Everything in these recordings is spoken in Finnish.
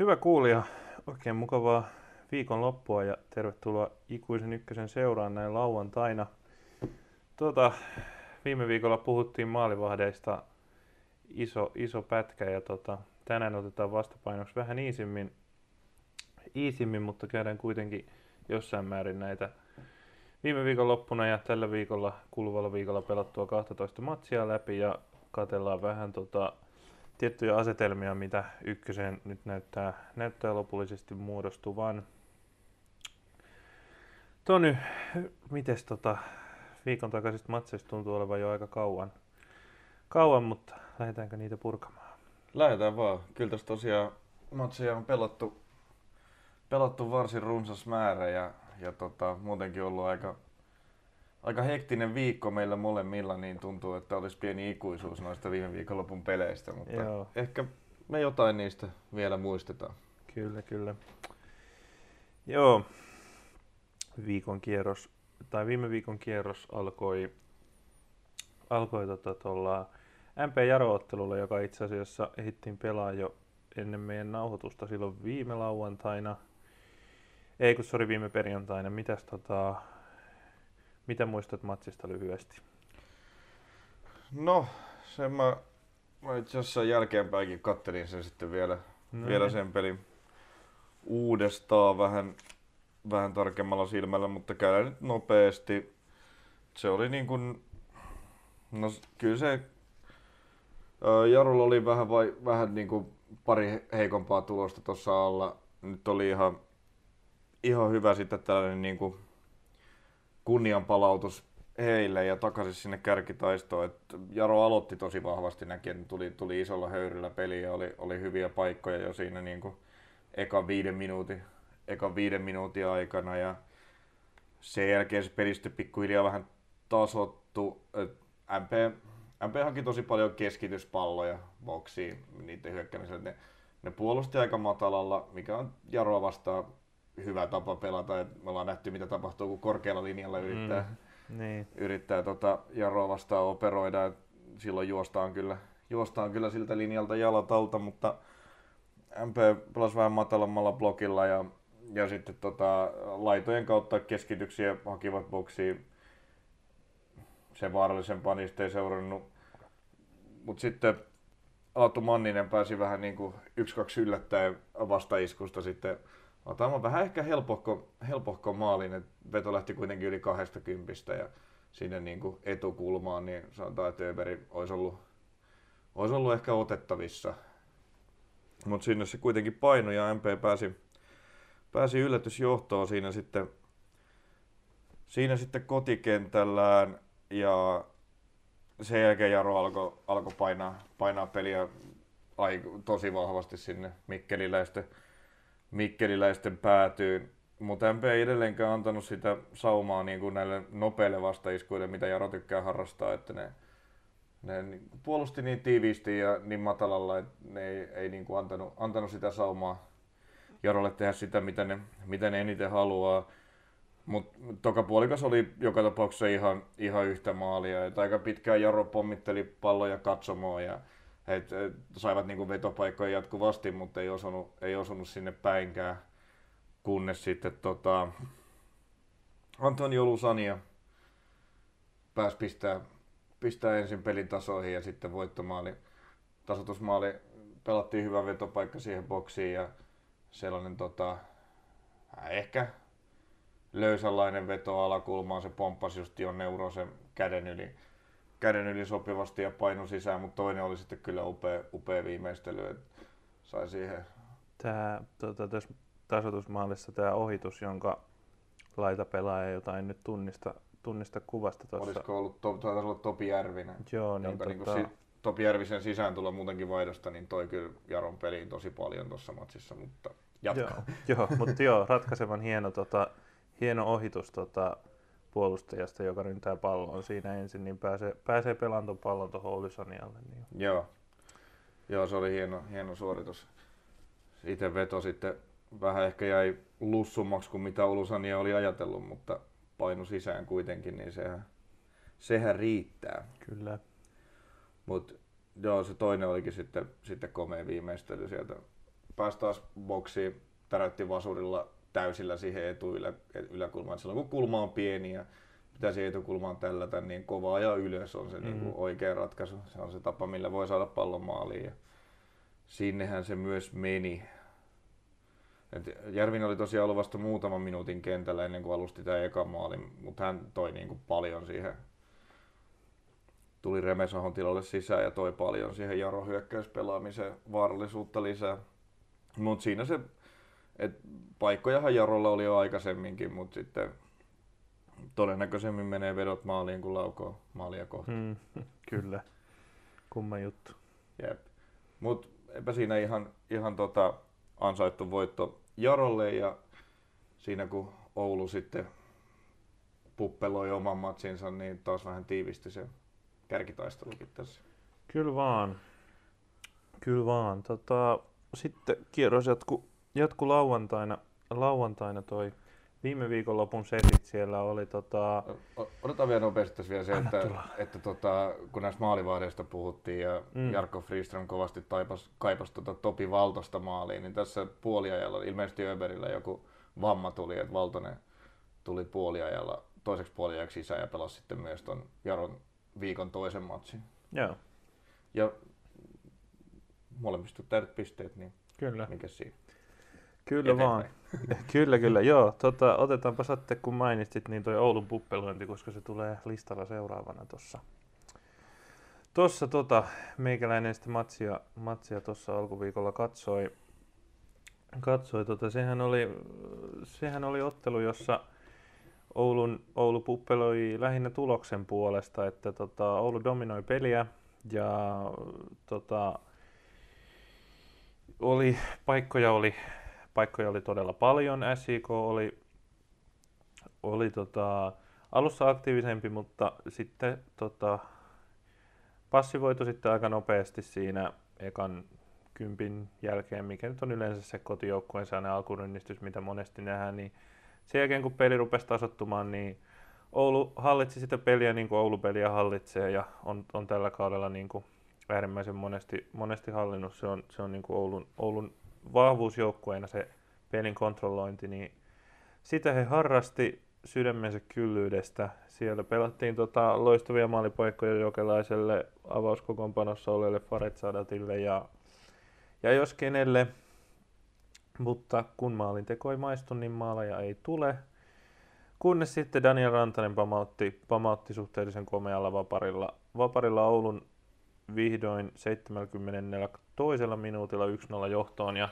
Hyvä kuulija, oikein mukavaa viikonloppua ja tervetuloa Ikuisen ykkösen seuraan näin lauantaina. Tuota, viime viikolla puhuttiin maalivahdeista iso, iso pätkä ja tota, tänään otetaan vastapainoksi vähän iisimmin, iisimmin, mutta käydään kuitenkin jossain määrin näitä viime viikon loppuna ja tällä viikolla, kuluvalla viikolla pelattua 12 matsia läpi ja katellaan vähän tota, tiettyjä asetelmia, mitä ykköseen nyt näyttää, näyttää lopullisesti muodostuvan. Tony, mites tota, viikon takaisista matseista tuntuu olevan jo aika kauan, kauan mutta lähdetäänkö niitä purkamaan? Lähdetään vaan. Kyllä tässä tosiaan matseja on pelattu, pelattu varsin runsas määrä ja, ja tota, muutenkin ollut aika, aika hektinen viikko meillä molemmilla, niin tuntuu, että olisi pieni ikuisuus noista viime viikonlopun peleistä, mutta Joo. ehkä me jotain niistä vielä muistetaan. Kyllä, kyllä. Joo, viikon kierros, tai viime viikon kierros alkoi, alkoi tota, tuolla MP Jaro-ottelulla, joka itse asiassa ehdittiin pelaa jo ennen meidän nauhoitusta silloin viime lauantaina. Ei kun sori viime perjantaina. Mitäs tota, mitä muistat matsista lyhyesti? No, sen mä, mä itse asiassa jälkeenpäinkin kattelin sen sitten vielä, no vielä niin. sen pelin uudestaan vähän, vähän tarkemmalla silmällä, mutta käydään nyt nopeasti. Se oli niin kuin, no kyllä se Jarulla oli vähän, vai, vähän niin kuin pari heikompaa tulosta tuossa alla. Nyt oli ihan, ihan hyvä sitten tällainen niin kuin kunnianpalautus heille ja takaisin sinne kärkitaistoon. Et Jaro aloitti tosi vahvasti, näki, että tuli, tuli isolla höyryllä peliä ja oli, oli hyviä paikkoja jo siinä niin kuin eka viiden minuutin, eka viiden minuutin aikana. Ja sen jälkeen se pelistö pikkuhiljaa vähän tasottu. MP, MP haki tosi paljon keskityspalloja boksiin niiden hyökkäämiselle. Ne, ne puolusti aika matalalla, mikä on Jaroa vastaan hyvä tapa pelata. Et me ollaan nähty, mitä tapahtuu, kun korkealla linjalla yrittää, mm, niin. yrittää tota Jaroa vastaan operoida. Et silloin juostaan kyllä, juostaan kyllä siltä linjalta jalat alta, mutta MP pelasi vähän matalammalla blokilla ja, ja sitten tota, laitojen kautta keskityksiä hakivat boksiin. Se vaarallisempaa niistä ei seurannut. Mutta sitten Aatu Manninen pääsi vähän niin kuin yksi-kaksi yllättäen vastaiskusta sitten otamme vähän ehkä helpohko, helpohko maalin, että veto lähti kuitenkin yli 20 ja sinne niin kuin etukulmaan, niin sanotaan, että Öberi olisi ollut, olisi ollut ehkä otettavissa. Mutta sinne se kuitenkin painoi ja MP pääsi, pääsi yllätysjohtoon siinä sitten, siinä sitten kotikentällään ja sen jälkeen Jaro alkoi alko painaa, painaa peliä ai, tosi vahvasti sinne Mikkeliläisten mikkeliläisten päätyyn. Mutta MP ei edelleenkään antanut sitä saumaa niin kuin näille nopeille vastaiskuille, mitä Jaro tykkää harrastaa, että ne, ne puolusti niin tiiviisti ja niin matalalla, että ne ei, ei niin kuin antanut, antanut sitä saumaa Jarolle tehdä sitä, mitä ne, mitä ne eniten haluaa. Mutta toka puolikas oli joka tapauksessa ihan, ihan yhtä maalia. Et aika pitkään Jaro pommitteli palloja katsomoon ja he saivat niin vetopaikkoja jatkuvasti, mutta ei osunut, ei osunut sinne päinkään. Kunnes sitten tota, Antonio Lusania pääsi pistää, pistää ensin pelin tasoihin ja sitten voittomaali, tasoitusmaali, pelattiin hyvä vetopaikka siihen boksiin ja sellainen tota, ehkä löysänlainen veto alakulmaan, se pomppasi just jo Neurosen käden yli käden yli sopivasti ja paino sisään, mutta toinen oli sitten kyllä upea, upea viimeistely, että sai siihen. Tämä tuota, tässä tasoitusmaalissa tämä ohitus, jonka laita pelaaja, jota en nyt tunnista, tunnista kuvasta tuossa. Olisiko ollut, to, taisi olla Topi Järvinen, Joo, niin jonka tota... niin si, Topi Järvisen sisään tulla muutenkin vaihdosta, niin toi kyllä Jaron peliin tosi paljon tuossa matsissa, mutta jatkaa. Joo, joo mutta joo, ratkaisevan hieno, tota, hieno ohitus tota, puolustajasta, joka ryntää pallon siinä ensin, niin pääsee, pääsee pelaamaan pallon tuohon Olysanialle. Niin. Joo. Joo, se oli hieno, hieno suoritus. Itse veto sitten vähän ehkä jäi lussummaksi kuin mitä Olusania oli ajatellut, mutta painu sisään kuitenkin, niin sehän, sehän riittää. Kyllä. Mutta joo, se toinen olikin sitten, sitten komea viimeistely sieltä pääsi taas boksiin, täräytti vasurilla täysillä siihen etuylä, yläkulmaan. Silloin kun kulma on pieni ja pitäisi etukulmaan tällätä, niin kovaa ja ylös on se mm. niin kuin oikea ratkaisu. Se on se tapa, millä voi saada pallon maaliin. Ja sinnehän se myös meni. Et Järvin oli tosiaan ollut vasta muutaman minuutin kentällä ennen kuin alusti tämä eka maali, mutta hän toi niin kuin paljon siihen. Tuli Remesahon tilalle sisään ja toi paljon siihen Jaro hyökkäyspelaamiseen vaarallisuutta lisää. Mutta siinä se, että paikkojahan Jarolla oli jo aikaisemminkin, mutta sitten todennäköisemmin menee vedot maaliin kuin laukoo maalia kohti. Mm, kyllä, kumma juttu. Jep. Mutta eipä siinä ihan, ihan tota ansaittu voitto Jarolle ja siinä kun Oulu sitten puppeloi oman matsinsa, niin taas vähän tiivistyi se kärkitaistelukin tässä. Kyllä vaan. Kyllä vaan. Tota, sitten kierros jatku, jatku lauantaina, lauantaina toi viime viikonlopun setit siellä oli tota... Odotetaan vielä nopeasti vielä se, että, että, että tota, kun näistä maalivahdeista puhuttiin ja mm. Jarkko Friström kovasti taipas, kaipasi tota Topi Valtosta maaliin, niin tässä puoliajalla ilmeisesti Öberillä joku vamma tuli, että Valtonen tuli puoliajalla toiseksi puoliajaksi sisään ja pelasi sitten myös ton Jaron viikon toisen matsin. Joo. Ja molemmista täydet pisteet, niin Kyllä. mikä siinä? Kyllä vaan. kyllä, kyllä. Joo, tota, otetaanpa sitten, kun mainitsit, niin toi Oulun puppelointi, koska se tulee listalla seuraavana tuossa. Tuossa tota, meikäläinen sitten matsia, matsia tuossa alkuviikolla katsoi. katsoi tota, sehän, oli, sehän oli ottelu, jossa Oulun, Oulu puppeloi lähinnä tuloksen puolesta, että tota, Oulu dominoi peliä ja tota, oli, paikkoja oli paikkoja oli todella paljon. SIK oli, oli tota, alussa aktiivisempi, mutta sitten tota, passivoitu sitten aika nopeasti siinä ekan kympin jälkeen, mikä nyt on yleensä se kotijoukkueen sellainen alkurynnistys, mitä monesti nähdään, niin sen jälkeen kun peli rupesi tasottumaan, niin Oulu hallitsi sitä peliä niin kuin Oulu-peliä hallitsee ja on, on tällä kaudella niin kuin äärimmäisen monesti, monesti hallinnut. Se on, se on niin kuin Oulun, Oulun vahvuusjoukkueena se pelin kontrollointi, niin sitä he harrasti sydämensä kyllyydestä. Siellä pelattiin tota loistavia maalipaikkoja jokelaiselle avauskokoonpanossa olleelle Faret Sadatille ja, ja jos kenelle, mutta kun maalinteko ei maistu, niin maalaja ei tule. Kunnes sitten Daniel Rantanen pamautti, pamautti suhteellisen komealla vaparilla, vaparilla Oulun vihdoin 72. minuutilla 1-0 johtoon. Ja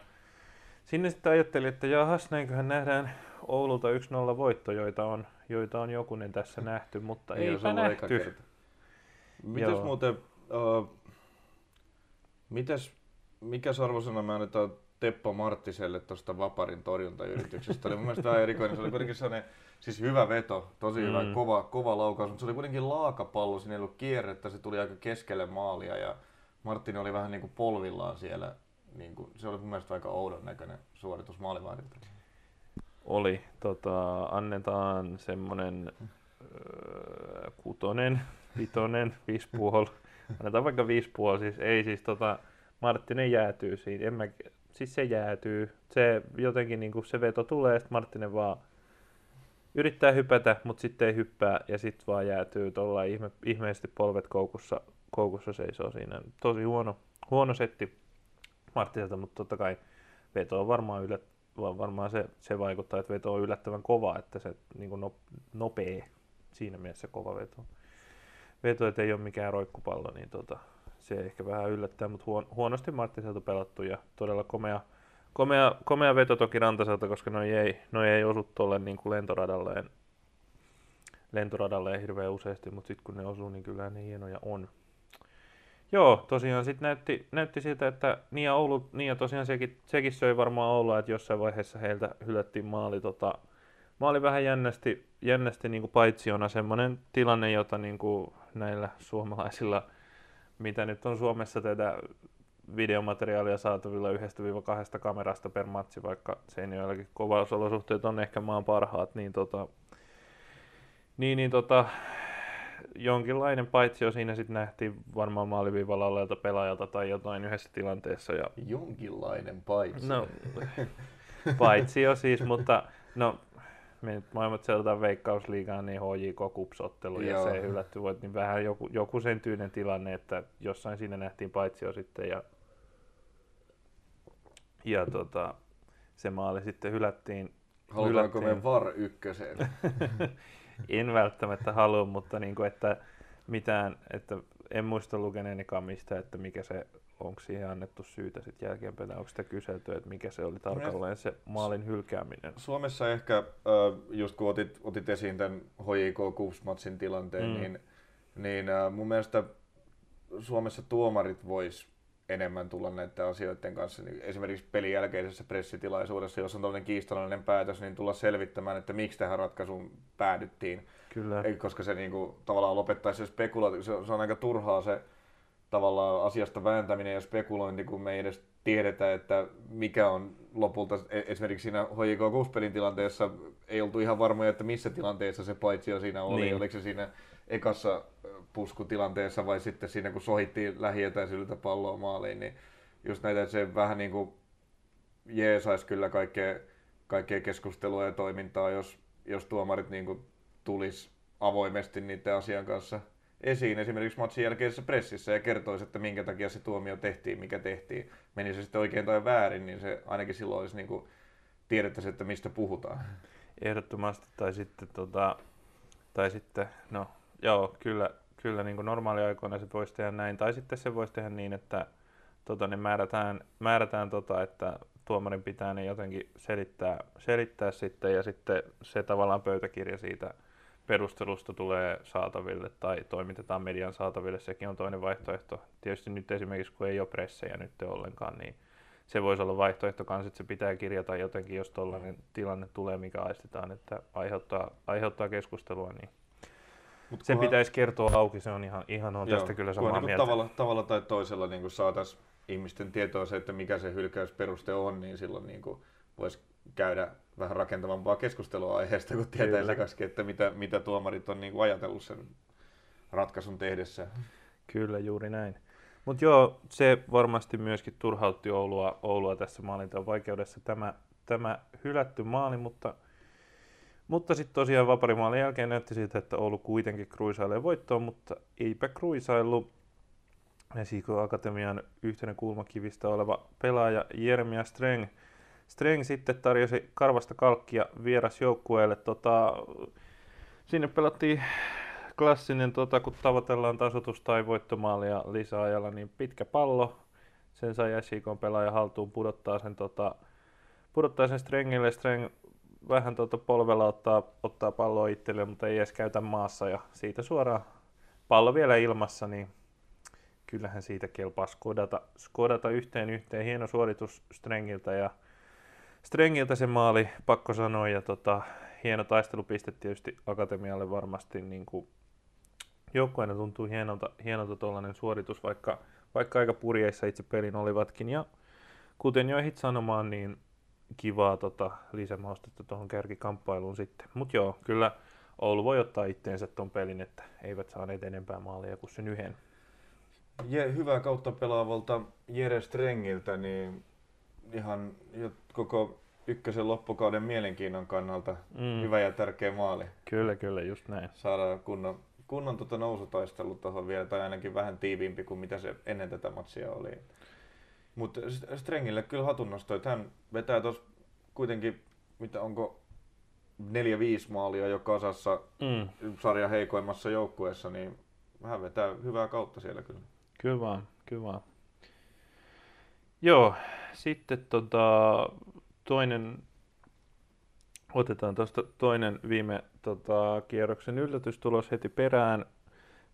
sinne sitten ajattelin, että jahas, näinköhän nähdään Oululta 1-0 voitto, joita on, joita on jokunen tässä nähty, mutta ei eipä nähty. Mitäs Joo. muuten, uh, mitäs, mikä arvosana mä annetaan Teppo Marttiselle tuosta Vaparin torjuntayrityksestä? oli mun mielestä vähän erikoinen. Se oli kuitenkin sellainen, siis hyvä veto, tosi mm. hyvä, kova, kova laukaus, mutta se oli kuitenkin laakapallo, siinä ei ollut kierrettä, se tuli aika keskelle maalia ja Martin oli vähän niin kuin polvillaan siellä. Niin kuin, se oli mun mielestä aika oudon näköinen suoritus maalivahdilta. Oli. Tota, annetaan semmonen öö, kutonen, vitonen, viisi puoli. Annetaan vaikka viisi puoli, siis ei siis tota, Marttinen jäätyy siinä. En mä, siis se jäätyy. Se jotenkin niin kuin se veto tulee, sitten Marttinen vaan yrittää hypätä, mutta sitten ei hyppää ja sitten vaan jäätyy tuolla ihme, ihmeisesti polvet koukussa, koukussa seisoo siinä. Tosi huono, huono setti Marttiselta, mutta totta kai veto on varmaan, yllät, varmaan se, se vaikuttaa, että veto on yllättävän kova, että se niin kuin nopea siinä mielessä kova veto. Veto, että ei ole mikään roikkupallo, niin tota, se ehkä vähän yllättää, mutta huon, huonosti Marttiselta pelattu ja todella komea, komea, komea veto toki Rantaselta, koska noi ei, noi ei osu tuolle niin kuin lentoradalleen, lentoradalleen hirveän useasti, mutta sitten kun ne osuu, niin kyllä ne hienoja on. Joo, tosiaan sitten näytti, näytti siltä, että ja, Oulu, ja tosiaan sekin, sekin söi varmaan olla, että jossain vaiheessa heiltä hylättiin maali. Tota, maali vähän jännästi, jännästi niin kuin paitsiona semmoinen tilanne, jota niin kuin näillä suomalaisilla, mitä nyt on Suomessa tätä videomateriaalia saatavilla yhdestä viiva kahdesta kamerasta per matsi, vaikka Seinäjoellakin kovausolosuhteet on ehkä maan parhaat, niin, tota, niin, niin tota, jonkinlainen paitsio siinä sitten nähtiin varmaan maaliviivalla oleelta pelaajalta tai jotain yhdessä tilanteessa. Ja... Jonkinlainen paitsio. No, paitsio siis, mutta no, me nyt maailmat seurataan veikkausliigaan, niin HJK kupsottelu ja se hylätty voit, niin vähän joku, joku sen tyinen tilanne, että jossain siinä nähtiin paitsio sitten ja, ja tota, se maali sitten hylättiin. Halutaanko hylättiin. me VAR ykköseen? en välttämättä halua, mutta niin kuin, että mitään, että en muista lukeneenikaan mistä, että mikä se, onko siihen annettu syytä sitten jälkeenpäin, onko sitä kyselty, että mikä se oli tarkalleen se maalin hylkääminen. Suomessa ehkä, just kun otit, otit esiin tämän HJK Kups-matsin tilanteen, mm. niin, niin mun mielestä Suomessa tuomarit vois enemmän tulla näiden asioiden kanssa. Niin esimerkiksi pelin jälkeisessä pressitilaisuudessa, jos on tällainen kiistalainen päätös, niin tulla selvittämään, että miksi tähän ratkaisuun päädyttiin. Kyllä. Koska se niin kuin, tavallaan lopettaisi se spekulaatio. Se, se on aika turhaa se tavallaan asiasta vääntäminen ja spekulointi, kun me ei edes tiedetä, että mikä on lopulta, e, esimerkiksi siinä HJK Kuspelin tilanteessa ei oltu ihan varmoja, että missä tilanteessa se paitsio siinä oli, niin. oliko se siinä ekassa puskutilanteessa vai sitten siinä kun sohittiin lähietäisyydeltä palloa maaliin, niin just näitä, se vähän niin kuin jeesaisi kyllä kaikkea, kaikkea keskustelua ja toimintaa, jos, jos tuomarit niin kuin tulisi avoimesti niiden asian kanssa esiin esimerkiksi matsin jälkeisessä pressissä ja kertoisi, että minkä takia se tuomio tehtiin, mikä tehtiin. Meni se sitten oikein tai väärin, niin se ainakin silloin olisi niin kuin tiedettäisiin, että mistä puhutaan. Ehdottomasti, tai sitten, tota, tai sitten no joo, kyllä, kyllä niin kuin normaaliaikoina se voisi tehdä näin, tai sitten se voisi tehdä niin, että tota, ne määrätään, määrätään tota, että tuomarin pitää ne jotenkin selittää, selittää sitten, ja sitten se tavallaan pöytäkirja siitä perustelusta tulee saataville tai toimitetaan median saataville, sekin on toinen vaihtoehto. Tietysti nyt esimerkiksi kun ei ole pressejä nyt ollenkaan, niin se voisi olla vaihtoehto kanssa, että se pitää kirjata jotenkin, jos tällainen tilanne tulee, mikä aistetaan, että aiheuttaa, aiheuttaa keskustelua, niin Mut se kunhan... pitäisi kertoa auki, se on ihan, ihan on Joo, tästä kyllä samaa niin mieltä. Tavalla, tavalla tai toisella niin saataisiin ihmisten tietoa se, että mikä se hylkäysperuste on, niin silloin niin voisi käydä vähän rakentavampaa keskustelua aiheesta, kun tietää että mitä, mitä tuomarit on niin kuin ajatellut sen ratkaisun tehdessä. Kyllä, juuri näin. Mutta joo, se varmasti myöskin turhautti Oulua, Oulua tässä maalintaan vaikeudessa tämä, tämä hylätty maali, mutta mutta sitten tosiaan vaparimaalin jälkeen näytti siitä, että Oulu kuitenkin kruisailee voittoon, mutta eipä kruisailu. Esiko Akatemian yhtenä kulmakivistä oleva pelaaja Jeremia Streng. Streng sitten tarjosi karvasta kalkkia vierasjoukkueelle. Tota, sinne pelattiin klassinen, tota, kun tavoitellaan tasotus- tai voittomaalia lisäajalla, niin pitkä pallo. Sen sai SIK pelaaja haltuun pudottaa sen, tota, pudottaa sen Strengille. Streng vähän tuota polvella ottaa, ottaa palloa itselleen, mutta ei edes käytä maassa ja siitä suoraan pallo vielä ilmassa, niin kyllähän siitä kelpaa skodata, skodata yhteen yhteen. Hieno suoritus Strengiltä ja Strengiltä se maali, pakko sanoa, ja tota, hieno taistelupiste tietysti Akatemialle varmasti niin kuin joukkueena tuntuu hienolta, hienolta tuollainen suoritus, vaikka, vaikka aika purjeissa itse pelin olivatkin. Ja kuten jo ehdit sanomaan, niin kivaa tota, lisämaustetta tuohon kärkikamppailuun sitten. Mutta joo, kyllä Oulu voi ottaa itteensä tuon pelin, että eivät saaneet enempää maalia kuin sen yhden. Je, hyvää kautta pelaavalta Jere Strengiltä, niin ihan koko ykkösen loppukauden mielenkiinnon kannalta mm. hyvä ja tärkeä maali. Kyllä, kyllä, just näin. Saadaan kunnon, kunnon tuota nousutaistelu tuohon vielä, tai ainakin vähän tiiviimpi kuin mitä se ennen tätä matsia oli. Mutta Strengille kyllä hatunnosto, että hän vetää tuossa kuitenkin, mitä onko neljä viisi maalia jo kasassa mm. sarjan heikoimmassa joukkueessa, niin hän vetää hyvää kautta siellä kyllä. Kyllä vaan, kyllä vaan. Joo, sitten tota, toinen, otetaan tuosta toinen viime tota, kierroksen yllätystulos heti perään.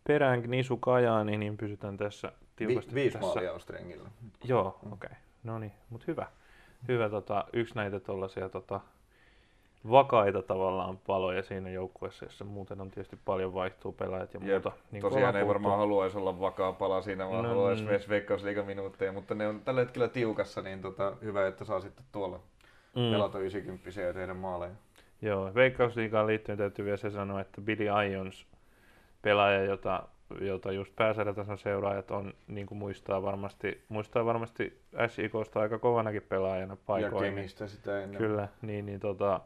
Perään Gnisu Kajaani, niin pysytään tässä tiukasti. Vi, viisi tässä. maalia on Strengillä. Joo, okei. Okay. No niin, mutta hyvä. Hyvä tota, yksi näitä tuollaisia tota, vakaita tavallaan paloja siinä joukkueessa, jossa muuten on tietysti paljon vaihtuu pelaajat ja muuta. Niin tosiaan ei varmaan haluaisi olla vakaa pala siinä, vaan no, haluaisi mm. myös veikkausliigaminuutteja, mutta ne on tällä hetkellä tiukassa, niin tota, hyvä, että saa sitten tuolla mm. pelata 90 ja tehdä maaleja. Joo, Veikkausliigaan liittyen täytyy vielä se sanoa, että Billy Ions pelaaja, jota, jota just pääsarjatason seuraajat on, niin kuin muistaa varmasti, muistaa varmasti SIKsta aika kovanakin pelaajana paikoin. Ja Kemistä sitä ennen. Kyllä, niin, niin tota,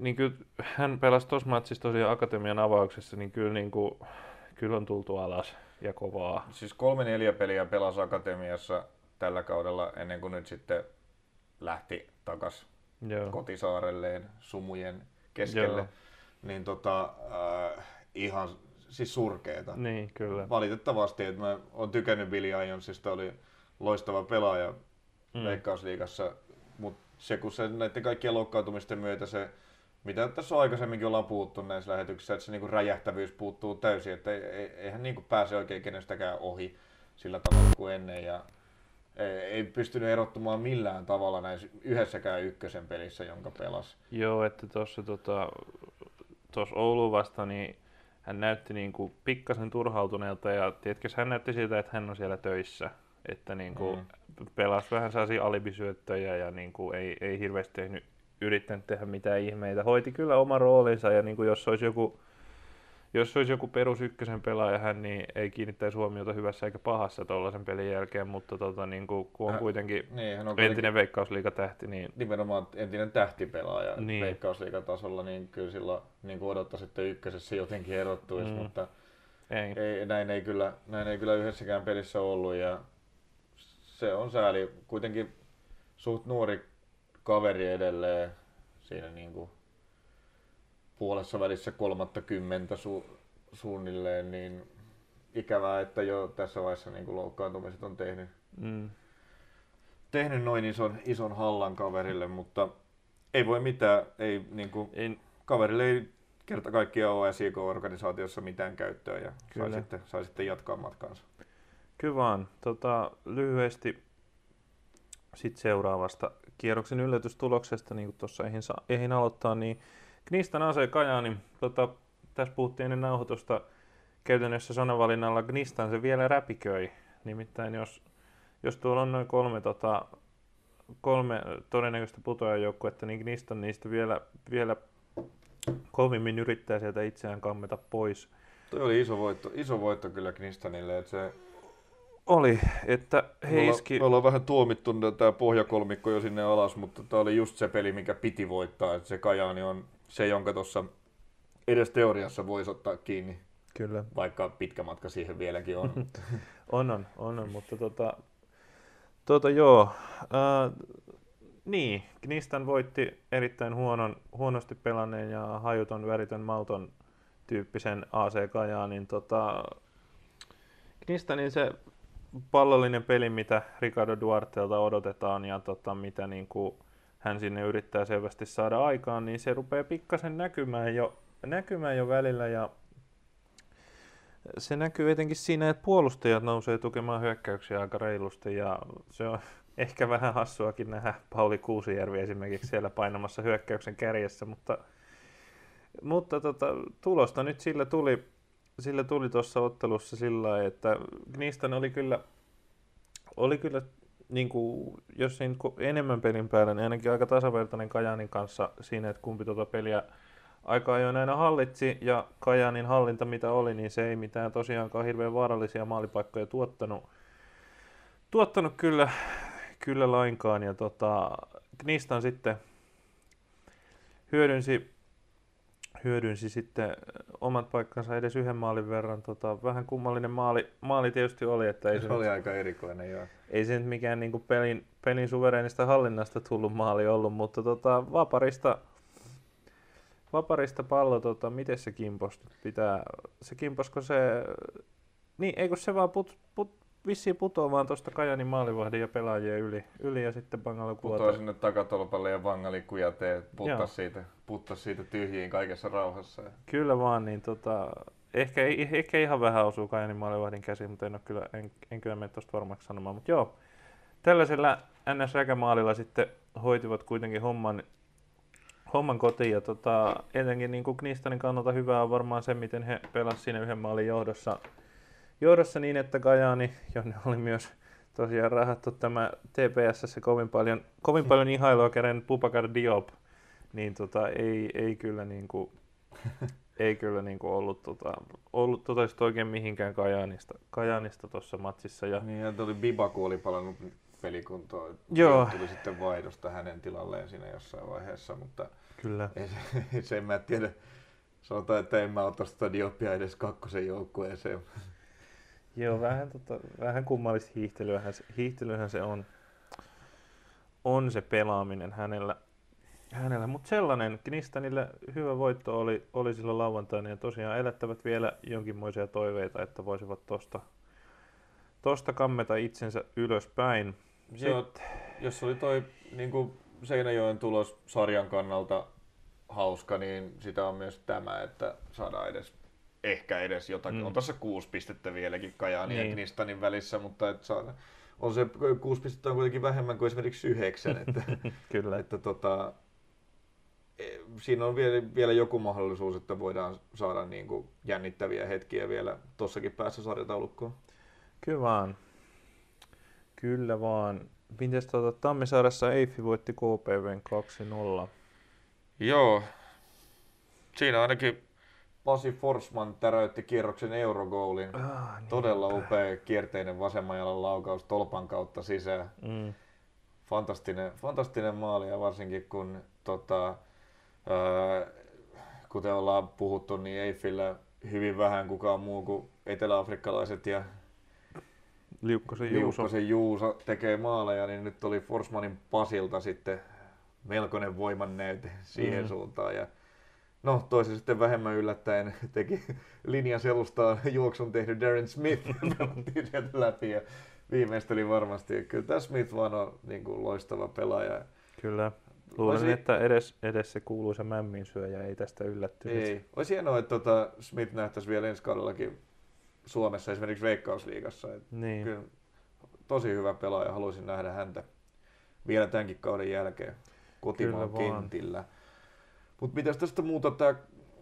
niin kyllä hän pelasi tuossa matsissa tosiaan Akatemian avauksessa, niin kyllä, niin kuin, kyllä on tultu alas ja kovaa. Siis kolme neljä peliä pelasi Akatemiassa tällä kaudella ennen kuin nyt sitten lähti takas Joo. kotisaarelleen sumujen keskelle. Joo. Niin tota, äh, ihan siis surkeeta. Niin, kyllä. Valitettavasti, että mä oon tykännyt Billy Ionsista, oli loistava pelaaja Mm. Veikkausliigassa, mutta se kun se näiden kaikkien loukkaantumisten myötä se, mitä tässä on aikaisemminkin ollaan puhuttu näissä lähetyksissä, että se niinku räjähtävyys puuttuu täysin, että ei, ei, eihän niinku pääse oikein kenestäkään ohi sillä tavalla kuin ennen ja ei, ei pystynyt erottumaan millään tavalla näissä yhdessäkään ykkösen pelissä, jonka pelasi. Joo, että tuossa tota, Oulu vasta, niin hän näytti niinku pikkasen turhautuneelta ja tiedätkö, hän näytti siltä, että hän on siellä töissä. Että niinku Mm. pelasi vähän sellaisia alibisyöttöjä ja niinku ei, ei hirveästi tehnyt, yrittänyt tehdä mitään ihmeitä. Hoiti kyllä oma roolinsa ja niinku jos olisi joku, jos olisi joku perus ykkösen pelaaja hän, niin ei kiinnittäisi huomiota hyvässä eikä pahassa tuollaisen pelin jälkeen, mutta tota, niinku, kun on Äh, kuitenkin Niin, hän on entinen veikkausliigatähti, niin nimenomaan entinen tähtipelaaja Niin. niin. veikkausliigatasolla, niin kyllä silloin niin kuin odottaisitte ykkösessä jotenkin erottuisi, mm. mutta ei. ei, näin, ei kyllä, näin ei kyllä yhdessäkään pelissä ollut ja se on sääli. Kuitenkin suht nuori kaveri edelleen siinä niin kuin puolessa välissä kolmatta kymmentä su, suunnilleen, niin ikävää, että jo tässä vaiheessa niin kuin loukkaantumiset on tehnyt, Mm. tehnyt noin ison, ison hallan kaverille, mutta ei voi mitään, ei, niin kuin, Ei, kaverille ei kerta kaikkiaan ole SIK-organisaatiossa mitään käyttöä ja Kyllä. sai sitten, sai sitten jatkaa matkaansa. Kyllä vaan. Tota, lyhyesti sit seuraavasta kierroksen yllätystuloksesta, niin kuin tuossa ehin, sa- ehin aloittaa, niin Gnistan ase Kajaani, tota, tässä puhuttiin ennen nauhoitusta käytännössä sanavalinnalla, Gnistan se vielä räpiköi. Nimittäin jos, jos tuolla on noin kolme, tota, kolme todennäköistä putoajajoukkuetta, niin Gnistan niistä vielä, vielä kovimmin yrittää sieltä itseään kammeta pois. Toi oli iso voitto, iso voitto kyllä Knistanille, että se Oli, että Me he ollaan, iski... me ollaan vähän tuomittu tämä pohjakolmikko jo sinne alas, mutta tämä oli just se peli, mikä piti voittaa. Että se Kajaani on se, jonka tuossa edes teoriassa voisi ottaa kiinni, Kyllä. vaikka pitkä matka siihen vieläkin on. On, on, on, on mutta tota, tota joo, ää, niin, Gnistan voitti erittäin huonon, huonosti pelanneen ja hajuton, väritön, mauton tyyppisen AC Kajaanin. Tota, Gnistanin se pallollinen peli, mitä Ricardo Duartelta odotetaan ja tota, mitä niin kuin hän sinne yrittää selvästi saada aikaan, niin se rupeaa pikkasen näkymään jo, näkymään jo välillä ja se näkyy etenkin siinä, että puolustajat nousee tukemaan hyökkäyksiä aika reilusti ja se on ehkä vähän hassuakin nähdä Pauli Kuusijärvi esimerkiksi siellä painamassa hyökkäyksen kärjessä, mutta, mutta tota, tulosta nyt sillä tuli, sillä tuli tuossa ottelussa sillä että Gnistan oli kyllä, oli kyllä niin kuin, jos ei enemmän pelin päällä, niin ainakin aika tasavertainen Kajanin kanssa siinä, että kumpi tuota peliä aika ajoin aina hallitsi ja Kajanin hallinta mitä oli, niin se ei mitään tosiaankaan hirveän vaarallisia maalipaikkoja tuottanut, tuottanut kyllä, kyllä lainkaan. Ja tota, Gnistan sitten hyödynsi, hyödynsi sitten omat paikkansa edes yhden maalin verran. Tota, vähän kummallinen maali, maali tietysti oli, että ei se, se oli aika erikoinen, joo. ei se nyt mikään niinku pelin, pelin suvereenista hallinnasta tullut maali ollut, mutta tota, vaparista, vaparista pallo, tota, miten se kimpos nyt pitää, se kimposko se, niin eikö se vaan put, put, vissiin putoaa vaan tuosta Kajanin maalivahdin ja pelaajien yli, yli ja sitten Bangala Putoi kuota. sinne takatolpalle ja vangalikku ja tee, Joo. puttas siitä, puttas siitä tyhjiin kaikessa rauhassa. Kyllä vaan, niin tota, ehkä, ehkä ihan vähän osuu Kajanin maalivahdin käsiin, mutta en, ole kyllä, en, en kyllä mene tuosta varmaksi sanomaan. Mutta joo, tällaisella NS-räkämaalilla sitten hoitivat kuitenkin homman, homman kotiin. Ja tota, etenkin niin kuin Knistanin kannalta hyvää on varmaan se, miten he pelasivat siinä yhden maalin johdossa, johdossa niin, että Kajani, jonne oli myös tosiaan rahattu tämä TPS kovin paljon, kovin paljon ihailua kerran Pupakar Diop, niin tota, ei, ei kyllä niin kuin ei kyllä niin kuin ollut, tota, ollut tota oikein mihinkään Kajaanista, Kajaanista tuossa matsissa. Ja... Niin, ja tuli Bibaku oli palannut pelikuntoon. Joo. Tuli sitten vaihdosta hänen tilalleen siinä jossain vaiheessa, mutta Kyllä. ei se, se en mä tiedä. Sanotaan, että en mä ota sitä Diopia edes kakkosen joukkueeseen. Joo, vähän, tota, vähän kummallista hiihtelyähän, hiihtelyhän se on, on se pelaaminen hänellä. hänellä. Mutta sellainen Knistanille hyvä voitto oli, oli sillä lauantaina ja tosiaan elättävät vielä jonkinmoisia toiveita, että voisivat tosta, tosta kammeta itsensä ylöspäin. Joo, jos oli toi niin kuin Seinäjoen tulos sarjan kannalta hauska, niin sitä on myös tämä, että saadaan edes ehkä edes jotakin. Mm. On tässä kuusi pistettä vieläkin Kajaanin niin. Ja Knistanin välissä, mutta et saada, on se kuusi pistettä on kuitenkin vähemmän kuin esimerkiksi yhdeksän. Että, Kyllä. että tota, e, siinä on vielä, vielä joku mahdollisuus, että voidaan saada niin kuin jännittäviä hetkiä vielä tossakin päässä sarjataulukkoon. Kyllä vaan. Kyllä vaan. Mites tuota, Tammisaaressa Eiffi voitti KPVn 2-0. Joo. Siinä ainakin Pasi Forsman täräytti kierroksen eurogoolin. Ah, niin. Todella upea kierteinen vasemman jalan laukaus tolpan kautta sisään. Mm. Fantastinen, fantastinen maali ja varsinkin kun tota, ää, kuten ollaan puhuttu, niin Eiffillä hyvin vähän kukaan muu kuin eteläafrikkalaiset ja Liukkosen Juuso. Liukkosen Juuso tekee maaleja, niin nyt oli Forsmanin Pasilta sitten melkoinen voimannäyte siihen mm. suuntaan. Ja no, toisi sitten vähemmän yllättäen teki linjan selustaan juoksun tehnyt Darren Smith pelattiin sieltä läpi ja viimeisteli varmasti. Kyllä tämä Smith vaan on niin kuin loistava pelaaja. Kyllä. Luulen, Voisi- että edes, edes se kuuluisa mämmin syöjä ei tästä yllättynyt. Ei. Olisi hienoa, että tota Smith nähtäisi vielä ensi kaudellakin Suomessa, esimerkiksi Veikkausliigassa. Et Niin. Kyllä tosi hyvä pelaaja, haluaisin nähdä häntä vielä tämänkin kauden jälkeen kotimaan Kyllä vaan. Mutta mitäs tästä muuta, tämä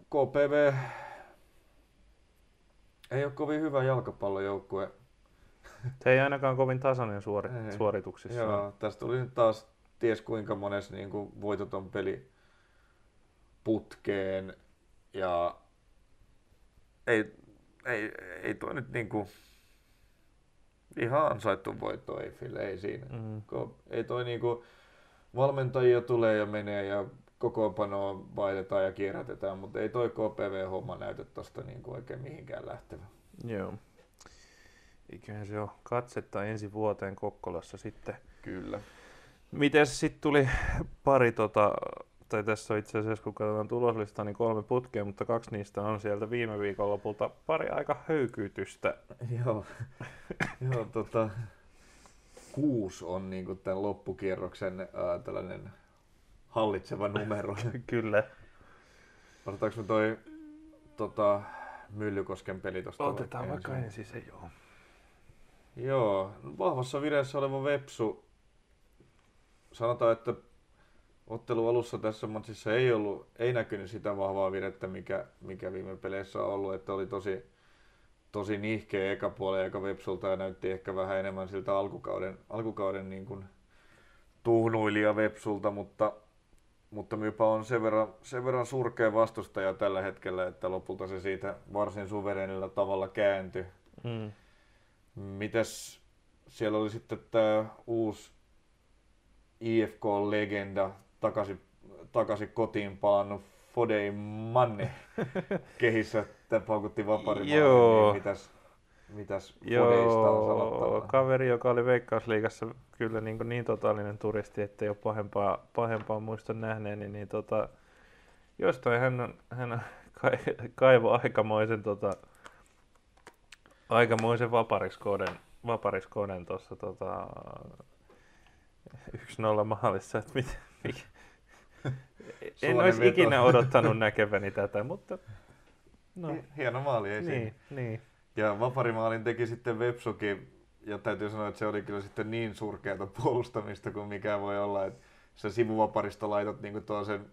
KPV ei ole kovin hyvä jalkapallojoukkue. Se ei ainakaan kovin tasainen suori, Ei. suorituksissa. Joo, tästä tuli nyt taas ties kuinka mones niin kuin voitoton peli putkeen ja ei, ei, ei toi nyt niin kuin ihan ansaittu voitto Eiffille, ei siinä. Mm. Ko- ei toi niinku, valmentajia tulee ja menee ja kokoonpanoa vaihdetaan ja kierrätetään, mutta ei toi KPV-homma näytä tosta niinku oikein mihinkään lähtevä. Joo. Eiköhän se ole katsetta ensi vuoteen Kokkolassa sitten. Kyllä. Miten sitten tuli pari tota, tai tässä on itse asiassa kun katsotaan tuloslistaa, niin kolme putkea, mutta kaksi niistä on sieltä viime viikon lopulta pari aika höykyytystä. Joo, Joo tota, kuusi on niinku tämän loppukierroksen ää, tällainen hallitseva numero. Kyllä. Otetaanko me toi tota, Myllykosken peli tosta Otetaan vaikka vaikka ensin? ensin se joo. Joo, vahvassa vireessä oleva Vepsu. Sanotaan, että ottelu alussa tässä matsissa ei ollut, ei näkynyt sitä vahvaa virettä, mikä, mikä viime peleissä on ollut, että oli tosi, tosi nihkeä eka puoli eka Vepsulta ja näytti ehkä vähän enemmän siltä alkukauden, alkukauden niin kuin tuhnuilija Vepsulta, mutta, mutta Mypä on sen verran, sen verran surkea vastustaja tällä hetkellä, että lopulta se siitä varsin suverenilla tavalla kääntyi. Mm. Mitäs siellä oli sitten tämä uusi IFK-legenda takaisin, takaisin kotiin palannut Fodei Manne kehissä, että paukutti vaparimaan. Joo. Niin mitäs, mitäs on Joo, kaveri, joka oli Veikkausliigassa kyllä niin, kuin niin totaalinen turisti, ettei ole pahempaa, pahempaa muista nähneeni, niin tota, jostain hän, on, hän on kai- kaivo aikamoisen, tota, aikamoisen vapariskoden, vapariskoden tuossa tota, 1-0 maalissa, että mit, mikä, en olisi ikinä odottanut näkeväni tätä, mutta no, Hi- Hieno maali, ei siinä. niin, niin. Ja vaparimaalin teki sitten Vepsukin, ja täytyy sanoa, että se oli kyllä sitten niin surkeata puolustamista kuin mikä voi olla, että sä sivuvaparista laitat niinku tuollaisen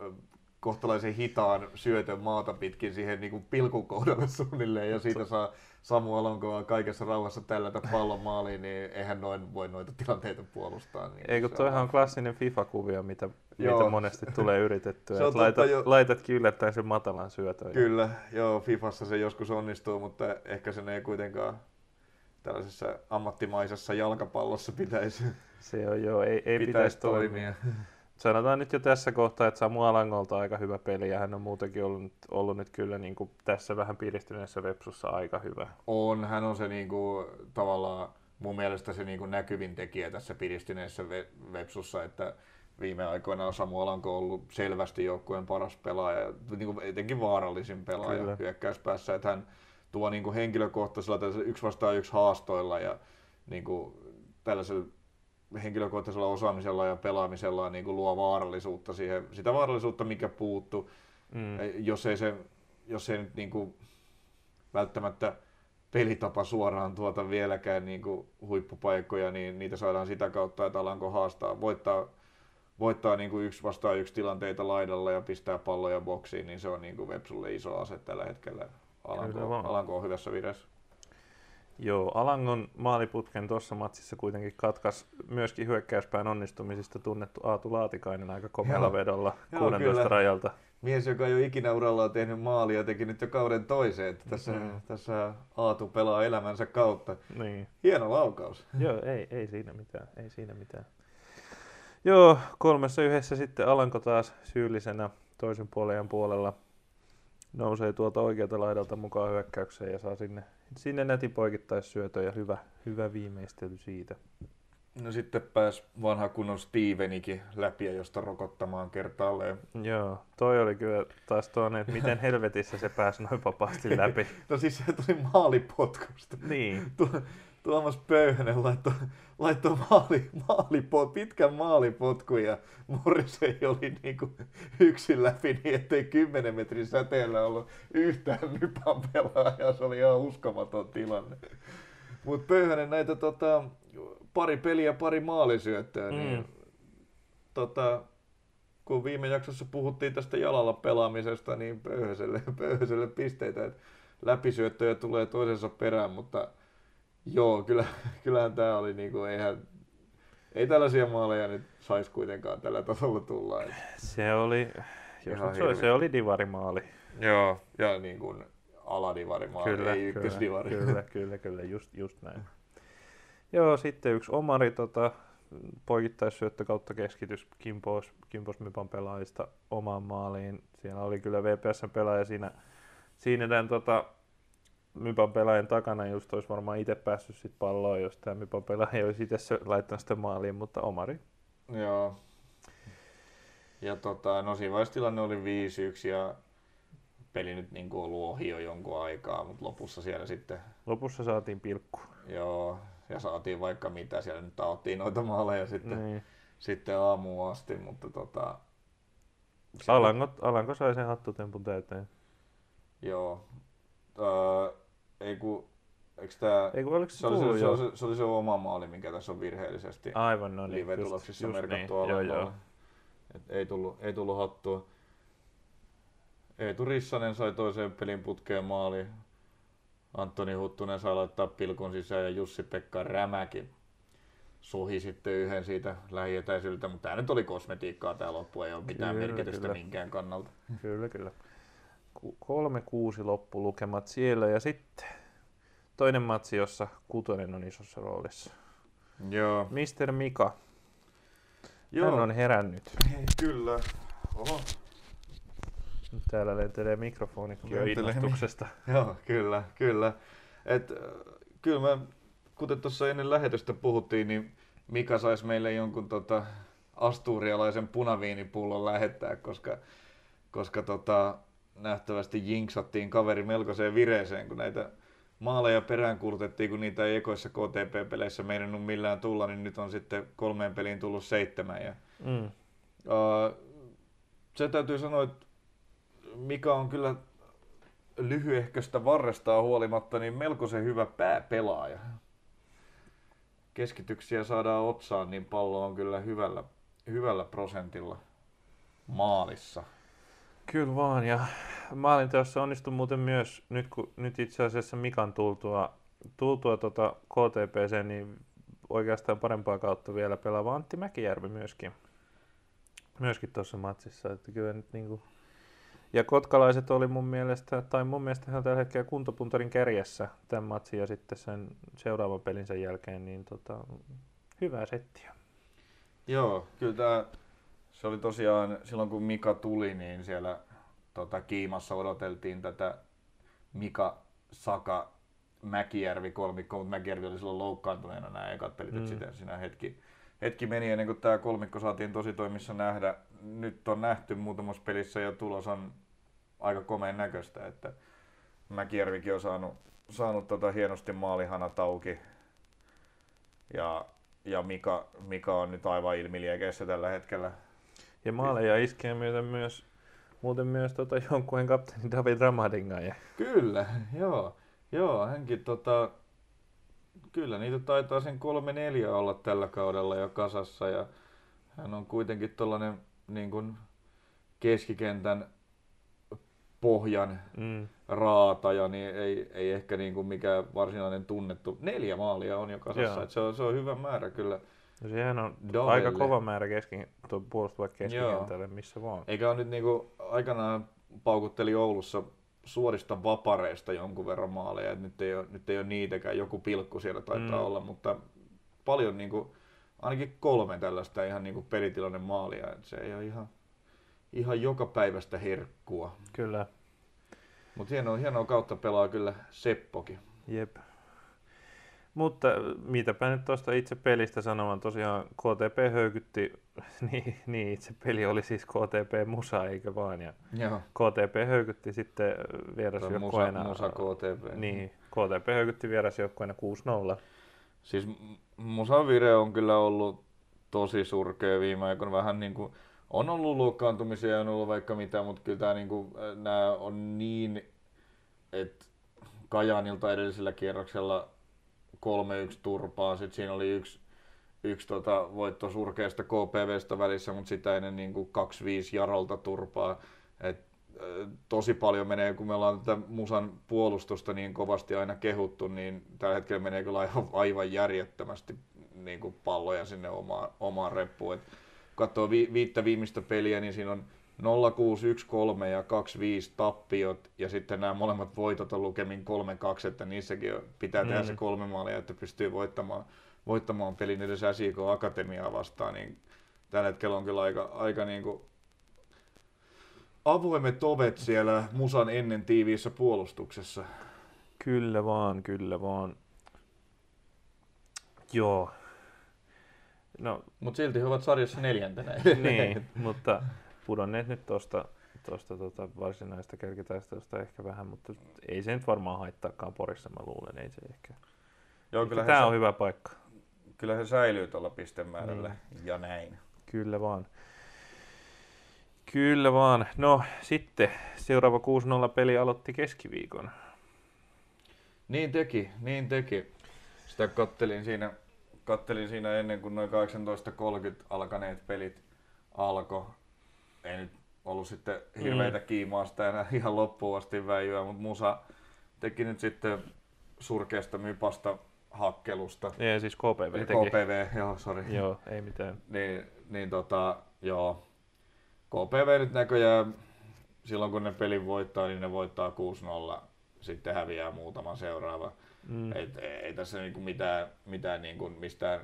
ö, kohtalaisen hitaan syötön maata pitkin siihen niinku pilkun kohdalle suunnilleen, ja siitä saa Samu Alonkoa kaikessa rauhassa tällätä pallon maaliin, niin eihän noin voi noita tilanteita puolustaa. Niin Eikö toihan on klassinen FIFA-kuvio, mitä, Joo. mitä monesti tulee yritettyä. Se on laitat, totta jo- laitatkin yllättäen sen matalan syötön. Kyllä, joo, Fifassa se joskus onnistuu, mutta ehkä sen ei kuitenkaan tällaisessa ammattimaisessa jalkapallossa pitäisi, Se on joo, ei, ei pitäisi toimia. Sanotaan nyt jo tässä kohtaa, että Samu Alangolta aika hyvä peli ja hän on muutenkin ollut, ollut nyt kyllä niin kuin tässä vähän piristyneessä Vepsussa aika hyvä. On, hän on se niinku, tavallaan mun mielestä se niinku näkyvin tekijä tässä piristyneessä ve- Vepsussa, että viime aikoina on Samu Alanko ollut selvästi joukkueen paras pelaaja, ja niinku etenkin vaarallisin pelaaja Kyllä. hyökkäyspäässä, että hän tuo niinku henkilökohtaisella tällaisella yksi vastaan yksi haastoilla ja niinku tällaisella henkilökohtaisella osaamisella ja pelaamisella niin kuin luo vaarallisuutta siihen, sitä vaarallisuutta, mikä puuttu. Mm. Jos ei se, jos ei nyt niin kuin välttämättä pelitapa suoraan tuota vieläkään niin kuin huippupaikkoja, niin niitä saadaan sitä kautta, että Alanko haastaa, voittaa, voittaa niin kuin yksi vastaan yksi tilanteita laidalla ja pistää palloja boksiin, niin se on niin kuin Vepsulle iso ase tällä hetkellä. Alanko. Alanko on hyvässä vireessä. Joo, Alangon maaliputken tuossa matsissa kuitenkin katkas myöskin hyökkäyspään onnistumisista tunnettu Aatu Laatikainen aika komealla Joo. vedolla Joo, 16 kyllä. rajalta. Mies, joka ei ole ikinä urallaan tehnyt maalia, teki nyt jo kauden toiseen. Että tässä, Mm. tässä Aatu pelaa elämänsä kautta. Niin. Hieno laukaus. Joo, ei, ei siinä mitään, ei siinä mitään. Joo, kolmessa yhdessä sitten Alanko taas syyllisenä toisen puolen puolella nousee tuolta oikealta laidalta mukaan hyökkäykseen ja saa sinne, sinne netin poikittaissyötön ja hyvä, hyvä viimeistely siitä. No sitten pääs vanha kunnon Stevenikin läpi ja josta rokottamaan kertaalleen. Joo, toi oli kyllä taas toinen, että miten helvetissä se pääsi noin vapaasti läpi. No siis se tuli maalipotkusta. Niin, Tu- Tuomas Pöyhönen laittoi, laittoi maali, maalipot, pitkän maalipotkun ja Morrissey oli niinku yksin läpi niin, ettei 10 metrin säteellä ollut yhtään nypan pelaajaa. Se oli ihan uskomaton tilanne. Mutta Pöyhönen näitä tota, pari peliä, pari maalisyöttöä, mm. niin tota, kun viime jaksossa puhuttiin tästä jalalla pelaamisesta, niin Pöyhöselle, Pöyhöselle pisteitä, että läpisyöttöjä tulee toisensa perään, mutta joo, kyllä, kyllähän tämä oli niinku, eihän, ei tällaisia maaleja nyt saisi kuitenkaan tällä tasolla tulla. Et. se oli, jos Ihan se, oli, se oli divarimaali. Joo, ja niin kuin aladivari-maali, Kyllä, ei kyllä, ykkösdivari. kyllä, kyllä, kyllä, just, just näin. Joo, sitten yksi Omari tota, poikittaissyöttö kautta keskitys Kimpos, Kimpos Mypan pelaajista omaan maaliin. Siellä oli kyllä VPSn pelaaja siinä, siinä tämän tota, Mypan pelaajan takana just olisi varmaan itse päässyt sit palloon, jos tämä Mypan pelaaja olisi itse se- laittanut sitä maaliin, mutta Omari. Joo. Ja tota, no siinä vaiheessa tilanne oli 5-1 ja peli nyt niin kuin ollut ohi jo jonkun aikaa, mutta lopussa siellä sitten, Lopussa saatiin pilkku. joo, ja saatiin vaikka mitä, siellä nyt taottiin noita maaleja sitten, Niin. sitten aamuun asti, mutta tota, Alanko, Alanko sai sen hattutempun täyteen. joo, öö, ei kun, eikö tää, Ei kun oliko se se oli se, se, oli se, se, oli se oma maali, mikä tässä on virheellisesti Aivan, no niin. live-tuloksissa just- just merkattu niin. Joo, joo. Et ei, tullut, ei tullut hattua. Eetu Rissanen sai toiseen pelin putkeen maali. Antoni Huttunen sai laittaa pilkun sisään ja Jussi-Pekka Rämäki sohi sitten yhden siitä lähietäisyydeltä, mutta tämä nyt oli kosmetiikkaa tämä loppu, ei ole mitään Kyllä, merkitystä kyllä. minkään kannalta. Kyllä, kyllä. Kolme kuusi loppulukemat siellä ja sitten toinen matsi, jossa kutonen on isossa roolissa. Joo. Mr. Mika, Joo, hän on herännyt. kyllä. Oho. Nyt täällä lentelee mikrofonitkin jo innostuksesta. Joo, kyllä, kyllä. Et, äh, kyllä mä, kuten tuossa ennen lähetystä puhuttiin, niin Mika saisi meille jonkun tota, asturialaisen punaviinipullon lähettää, koska, koska tota, nähtävästi jinksattiin kaveri melkoiseen vireeseen, kun näitä maaleja peräänkuulutettiin, kun niitä ei ekoissa KTP-peleissä meinannut millään tulla, niin nyt on sitten kolmeen peliin tullut seitsemän. Ja, Mm. uh, se täytyy sanoa, että Mika on kyllä lyhyehköstä varrestaan huolimatta niin melkoisen hyvä pääpelaaja. Keskityksiä saadaan otsaan, niin pallo on kyllä hyvällä, hyvällä prosentilla maalissa. Kyllä vaan, ja maalinteossa onnistui muuten myös, nyt, kun, nyt itse asiassa Mikan tultua, tultua tota KTPC, niin oikeastaan parempaa kautta vielä pelaava Antti Mäkijärvi myöskin. Myöskin tuossa matsissa. Että kyllä nyt niin kuin... Ja kotkalaiset oli mun mielestä, tai mun mielestä hän tällä hetkellä kuntopuntarin kärjessä tämän matsin ja sitten sen seuraavan pelinsä jälkeen, niin tota, hyvää settiä. Joo, kyllä tämä, se oli tosiaan, silloin kun Mika tuli, niin siellä tota, Kiimassa odoteltiin tätä Mika Saka Mäkijärvi kolmikko, mutta Mäkijärvi oli silloin loukkaantuneena nämä ekat pelit, mm. että siinä hetki, hetki meni ennen kuin tämä kolmikko saatiin tosi toimissa nähdä. Nyt on nähty muutamassa pelissä ja tulos on aika komeen näköistä, että Mäkijärvikin on saanut, saanut tota hienosti maalihanat auki. Ja, ja Mika, Mika on nyt aivan ilmiliekeissä tällä hetkellä. Ja maaleja iskee myöten myös, muuten myös tota jonkkueen kapteeni David Ramadinga. Kyllä, joo. Joo, hänkin tota, kyllä niitä taitaa sen kolme neljä olla tällä kaudella jo kasassa ja hän on kuitenkin tuollainen niin kuin keskikentän pohjan mm. raataja, niin ei, ei ehkä niin kuin mikään varsinainen tunnettu. Neljä maalia on jo kasassa, se, on, se on hyvä määrä kyllä. No sehän on Dovelle. aika kova määrä keski, puolustuva keskikentälle, missä vaan. Eikä ole nyt niin kuin aikanaan paukutteli Oulussa suorista vapareista jonkun verran maaleja, että nyt ei ole, nyt ei ole niitäkään, joku pilkku siellä taitaa mm. olla, mutta paljon niin kuin, ainakin kolme tällaista ihan niin kuin pelitilanne maalia, että se ei ole ihan, ihan joka päivästä herkkua. Kyllä. Mutta hienoa, hienoa kautta pelaa kyllä Seppokin. Jep. Mutta mitäpä nyt tuosta itse pelistä sanomaan, tosiaan KTP höykytti, niin, niin itse peli oli siis KTP Musa, eikö vaan, ja Joo. KTP höykytti sitten vierasjoukkueena. Musa, Musa KTP. Niin, KTP höykytti vierasjoukkueena 6-0. Siis Musan vire on kyllä ollut tosi surkea viime aikoina, vähän niin kuin, on ollut loukkaantumisia ja on ollut vaikka mitä, mutta kyllä tämä niin kuin, nämä on niin, että Kajaanilta edellisellä kierroksella 3-1 turpaa. Sitten siinä oli yksi, yksi tota, voitto surkeasta KPVstä välissä, mutta sitä ennen niin kuin 2-5 Jarolta turpaa. Et, tosi paljon menee, kun me ollaan tätä Musan puolustusta niin kovasti aina kehuttu, niin tällä hetkellä menee kyllä aivan, aivan järjettömästi niin kuin palloja sinne omaan, omaan reppuun. Et kun katsoo vi, viittä viimeistä peliä, niin siinä on 0-6-1-3 ja 2-5 tappiot ja sitten nämä molemmat voitot on lukemin 3-2, että niissäkin pitää tehdä mm. se kolme maalia, että pystyy voittamaan, voittamaan pelin edes SIK Akatemiaa vastaan, niin tällä hetkellä on kyllä aika, aika niin kuin avoimet ovet siellä Musan ennen tiiviissä puolustuksessa. Kyllä vaan, kyllä vaan. Joo. No, mutta silti he ovat sarjassa neljäntenä. niin, mutta pudonneet nyt tuosta tuosta tota varsinaista kärkitaistelusta ehkä vähän, mutta ei se nyt varmaan haittaakaan Porissa, mä luulen, ei se ehkä. Joo, kyllä Tämä on hyvä paikka. Kyllä he säilyy tuolla pistemäärällä niin. ja näin. Kyllä vaan. Kyllä vaan. No sitten seuraava 6-0 peli aloitti keskiviikon. Niin teki, niin teki. Sitä kattelin siinä, kattelin siinä ennen kuin noin 18.30 alkaneet pelit alkoi ei nyt ollut sitten hirveitä mm. kiimaa sitä enää ihan loppuun asti väijyä, mutta Musa teki nyt sitten surkeasta mypasta hakkelusta. Ei, siis KPV teki. KPV, joo, sori. Joo, ei mitään. niin, niin tota, joo. KPV nyt näköjään, silloin kun ne pelin voittaa, niin ne voittaa 6-0, sitten häviää muutama seuraava. Mm. Et, ei, ei tässä niinku mitään, mitään niinku mistään,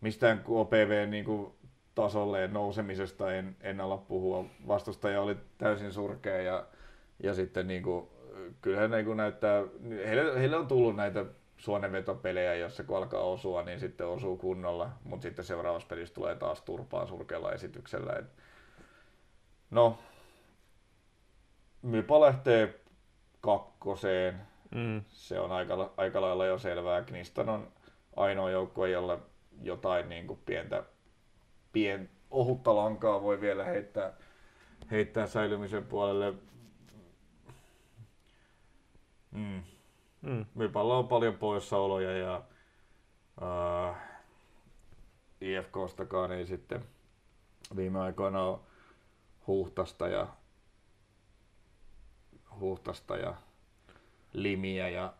mistään KPV niinku tasolle nousemisesta en, en ala puhua. Vastustaja oli täysin surkea ja, ja sitten niin kuin, kyllähän niin kuin näyttää, heille, heille on tullut näitä suonenvetopelejä, jossa kun alkaa osua, niin sitten osuu kunnolla, mutta sitten seuraavassa pelissä tulee taas turpaan surkealla esityksellä. Et, no, Mypa lähtee kakkoseen. Mm. Se on aika, aika lailla jo selvää. Kniston on ainoa joukkue, jolla jotain niin kuin pientä pien, ohutta lankaa voi vielä heittää, heittää säilymisen puolelle. Mm. Mm. On paljon poissaoloja ja uh, IFKstakaan ei sitten viime aikoina ole huhtasta ja Huhtasta ja Limiä ja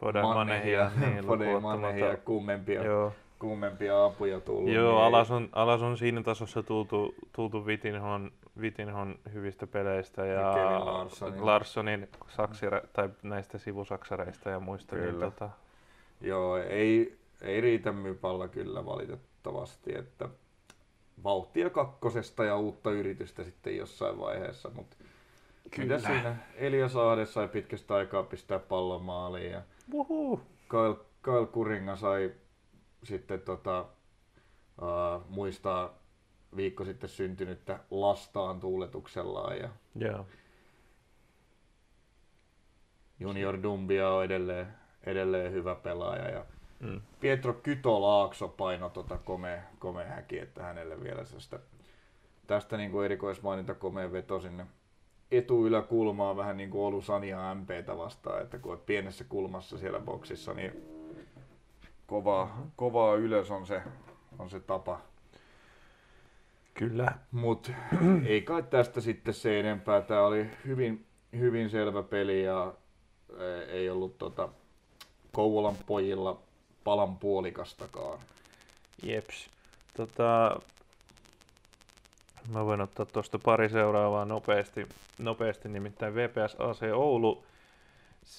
Foden Manehia, niin Foden Manehia kummempia, Joo, kummempia apuja tullut. Joo niin alas, on, alas on siinä tasossa tultu, tultu Vitinhon, Vitinhon hyvistä peleistä ja Ja Larssonin. Larssonin saksire, tai näistä sivusaksareista ja muista. Niin Kyllä. tota, Joo, ei, ei riitä mypalla kyllä valitettavasti, että vauhtia kakkosesta ja uutta yritystä sitten jossain vaiheessa, mutta kyllä. Kyllä. siinä Elias Ahde sai pitkästä aikaa pistää pallon maaliin ja. Kyle, Kyle Kuringa sai sitten tota, uh, muistaa viikko sitten syntynyttä lastaan tuuletuksellaan ja Joo. Junior Dumbia on edelleen, edelleen hyvä pelaaja ja Mm. Pietro Kytolaakso paino tota komea, komea häki, että hänelle vielä tästä, tästä niin kuin erikoismaininta komea veto sinne etuyläkulmaan vähän niin kuin Oulu Sania MPtä vastaan, että kun olet pienessä kulmassa siellä boksissa, niin kovaa, kovaa ylös on se, on se tapa. Kyllä. Mutta ei kai tästä sitten se enempää. Tämä oli hyvin, hyvin selvä peli ja e, ei ollut tota, Kouvolan pojilla palan puolikastakaan. Jeps. Tota, mä voin ottaa tuosta pari seuraavaa nopeasti, nopeasti nimittäin VPS AC Oulu.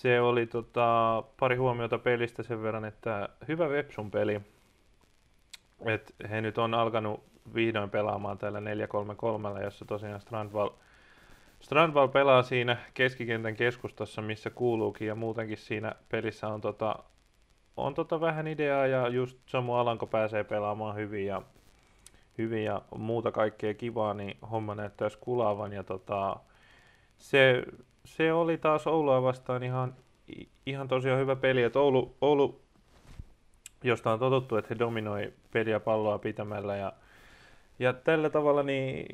Se oli tota, pari huomiota pelistä sen verran, että hyvä Vepsun peli. Et he nyt on alkanut vihdoin pelaamaan täällä 4-3-3, jossa tosiaan Strandval, Strandval pelaa siinä keskikentän keskustassa, missä kuuluukin, ja muutenkin siinä pelissä on tota, on tota vähän ideaa ja just Samu Alanko pääsee pelaamaan hyvin ja, hyvin ja muuta kaikkea kivaa, niin homma näyttäisi kulaavan ja tota, se, se oli taas Oulua vastaan ihan, ihan tosiaan hyvä peli, että Oulu, Oulu, josta on totuttu, että he dominoi peliä palloa pitämällä ja, ja tällä tavalla niin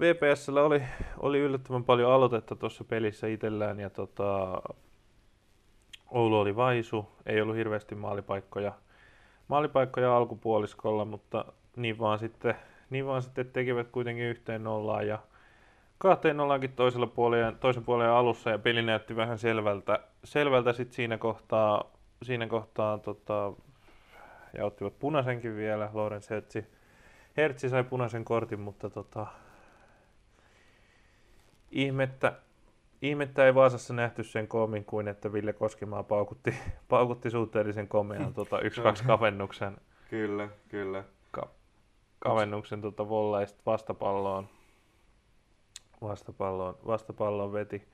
VPSllä oli, oli yllättävän paljon aloitetta tuossa pelissä itsellään ja tota, Oulu oli vaisu, ei ollut hirveästi maalipaikkoja, maalipaikkoja alkupuoliskolla, mutta niin vaan sitten, niin vaan sitten tekivät kuitenkin yhteen nollaan ja kahteen nollaankin toisella puolella, toisen puolen alussa ja peli näytti vähän selvältä, selvältä sitten siinä kohtaa, siinä kohtaa tota, ja ottivat punaisenkin vielä, Lorenz Hertzi. Hertzi sai punaisen kortin, mutta tota, ihmettä, Ihmettä ei Vaasassa nähty sen koomin kuin, että Ville Koskimaa paukutti, paukutti suhteellisen komean tota, 1-2 kavennuksen, Kyllä, kyllä. kavennuksen tota, volleista vastapalloon. Vastapalloon, vastapalloon veti.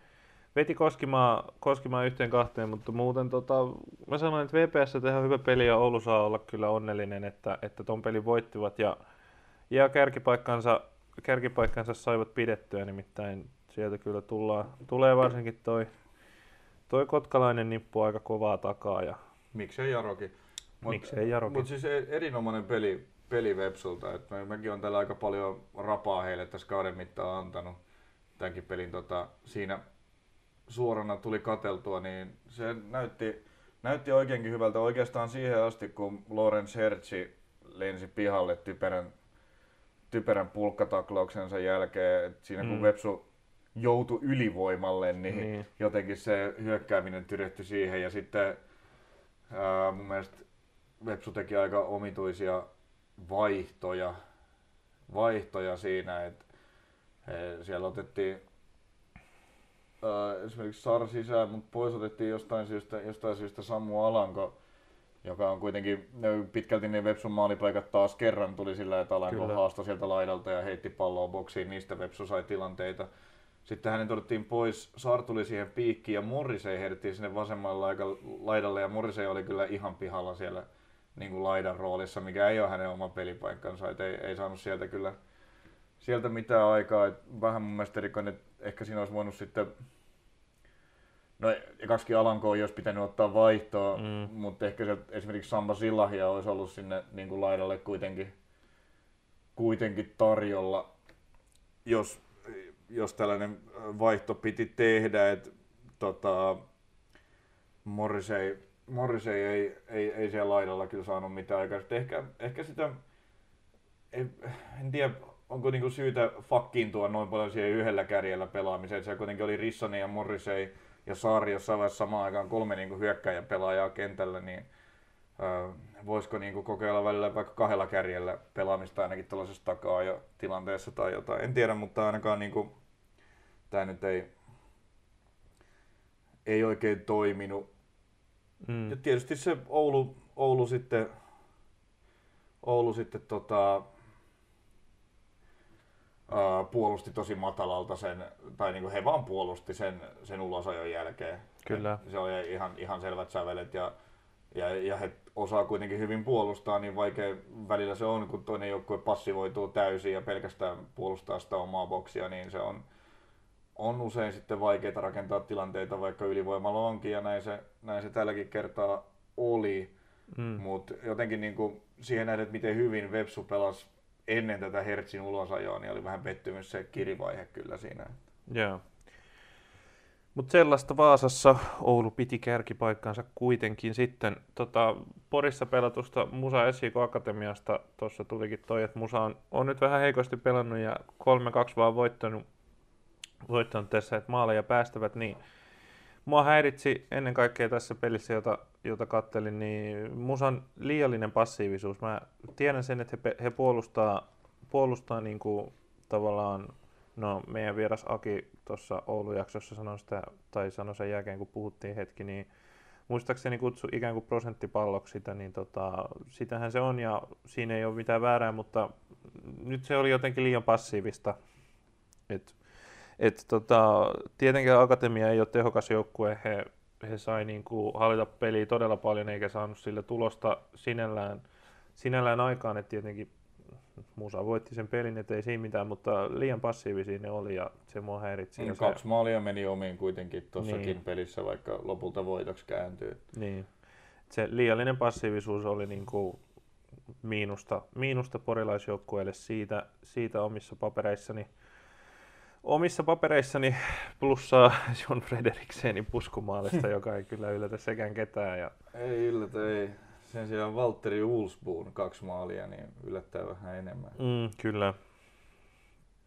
Veti Koskimaa, Koskimaa yhteen kahteen, mutta muuten tota, mä sanoin, että VPS tehdään hyvä peli ja Oulu saa olla kyllä onnellinen, että, että ton pelin voittivat ja, ja kärkipaikkansa, kärkipaikkansa saivat pidettyä, nimittäin sieltä kyllä tullaan, tulee varsinkin toi, toi kotkalainen nippu aika kovaa takaa ja Miksei Jarokin. miksei Jarokin. Mutta siis e- erinomainen peli, peli Vepsulta. Et mä, mäkin on täällä aika paljon rapaa heille tässä kauden mittaan antanut. Tämänkin pelin tota, siinä suorana tuli kateltua, niin se näytti, näytti oikeinkin hyvältä. Oikeastaan siihen asti, kun Lorenz Hertzi lensi pihalle typerän, typerän pulkkataklauksensa jälkeen. Et siinä kun Mm. Vepsu joutui ylivoimalle, niin, Niin. jotenkin se hyökkääminen tyrehtyi siihen. Ja sitten ää, mun mielestä Vepsu teki aika omituisia vaihtoja, vaihtoja siinä, että siellä otettiin ää, esimerkiksi Sar sisään, mutta pois otettiin jostain syystä, jostain syystä Sammu Alanko, joka on kuitenkin pitkälti ne Vepsun maalipaikat taas kerran tuli sillä, että Alanko haastoi sieltä laidalta ja heitti palloa boksiin, niistä Vepsu sai tilanteita. Sitten hänen otettiin pois, Sar tuli siihen piikkiin ja Morrisei heitettiin sinne vasemmalle laika- laidalle ja Morrisei oli kyllä ihan pihalla siellä niin kuin laidan roolissa, mikä ei ole hänen oma pelipaikkansa, et ei, ei saanut sieltä kyllä sieltä mitään aikaa. Et vähän mun mielestä erikoinen, että ehkä siinä olisi voinut sitten No kaksikin Alankoa olisi pitänyt ottaa vaihtoa, Mm. mutta ehkä sieltä esimerkiksi Samba Sillahia olisi ollut sinne niin kuin laidalle kuitenkin, kuitenkin tarjolla, jos, jos tällainen vaihto piti tehdä. Et, tota, Morrisei, Morrisei ei, ei, ei siellä laidalla kyllä saanut mitään aikaa. Ehkä, ehkä sitä, en, en tiedä, onko niinku syytä fakkiintua noin paljon siihen yhdellä kärjellä pelaamiseen. Se kuitenkin oli Rissoni ja Morrissey ja Saari jossain vaiheessa samaan aikaan kolme niinku hyökkäjän pelaajaa kentällä, niin ö, voisiko niinku kokeilla välillä vaikka kahdella kärjellä pelaamista ainakin tällaisessa takaa jo tilanteessa tai jotain. En tiedä, mutta ainakaan niinku, tämä nyt ei, ei oikein toiminut. Mm. Ja tietysti se Oulu, Oulu sitten, Oulu sitten tota, puolusti tosi matalalta sen, tai niinku he vaan puolusti sen, sen ulosajon jälkeen. Kyllä. Se oli ihan, ihan selvät sävelet ja, ja, ja he osaa kuitenkin hyvin puolustaa, niin vaikea välillä se on, kun toinen joukkue passivoituu täysin ja pelkästään puolustaa sitä omaa boksia, niin se on, on usein sitten vaikeaa rakentaa tilanteita, vaikka ylivoimalla onkin, ja näin se, näin se tälläkin kertaa oli. Mm. Mutta jotenkin niinku siihen nähden, että miten hyvin Vepsu pelasi ennen tätä Hertzin ulosajoa, niin oli vähän pettymys se kirivaihe kyllä siinä. Joo. Mutta sellaista Vaasassa Oulu piti kärkipaikkansa kuitenkin sitten. Tota, Porissa pelatusta Musa SJK Akatemiasta tuossa tulikin toi, että Musa on, on nyt vähän heikosti pelannut ja 3-2 vaan voittanut, voittanut tässä, että maaleja päästävät, niin mua häiritsi ennen kaikkea tässä pelissä, jota, jota kattelin, niin Musan liiallinen passiivisuus. Mä tiedän sen, että he, he puolustaa, puolustaa niin kuin tavallaan No, meidän vieras Aki tuossa Oulu-jaksossa sanoi sitä, tai sanoi sen jälkeen, kun puhuttiin hetki, niin muistaakseni kutsu ikään kuin prosenttipalloksi sitä, niin tota, sitähän se on ja siinä ei ole mitään väärää, mutta nyt se oli jotenkin liian passiivista. Et, et tota, tietenkään Akatemia ei ole tehokas joukkue, he, he sai niin kuin hallita peliä todella paljon eikä saanut sillä tulosta sinällään, sinällään aikaan, että tietenkin Musa voitti sen pelin, ettei siinä mitään, mutta liian passiivisia ne oli ja se mua häiritsi. Niin, ja se, kaksi maalia meni omiin kuitenkin tuossakin Niin. pelissä, vaikka lopulta voitoksi kääntyy. niin. Se liiallinen passiivisuus oli niin kuin miinusta, miinusta porilaisjoukkueelle siitä, siitä omissa papereissani. Omissa papereissani plussaa John Frederiksenin puskumaalista, joka ei kyllä yllätä sekään ketään. Ja, Ei yllätä, ei. Sen sijaan Valtteri Ulsbuun kaksi maalia, niin yllättää vähän enemmän. mm, kyllä.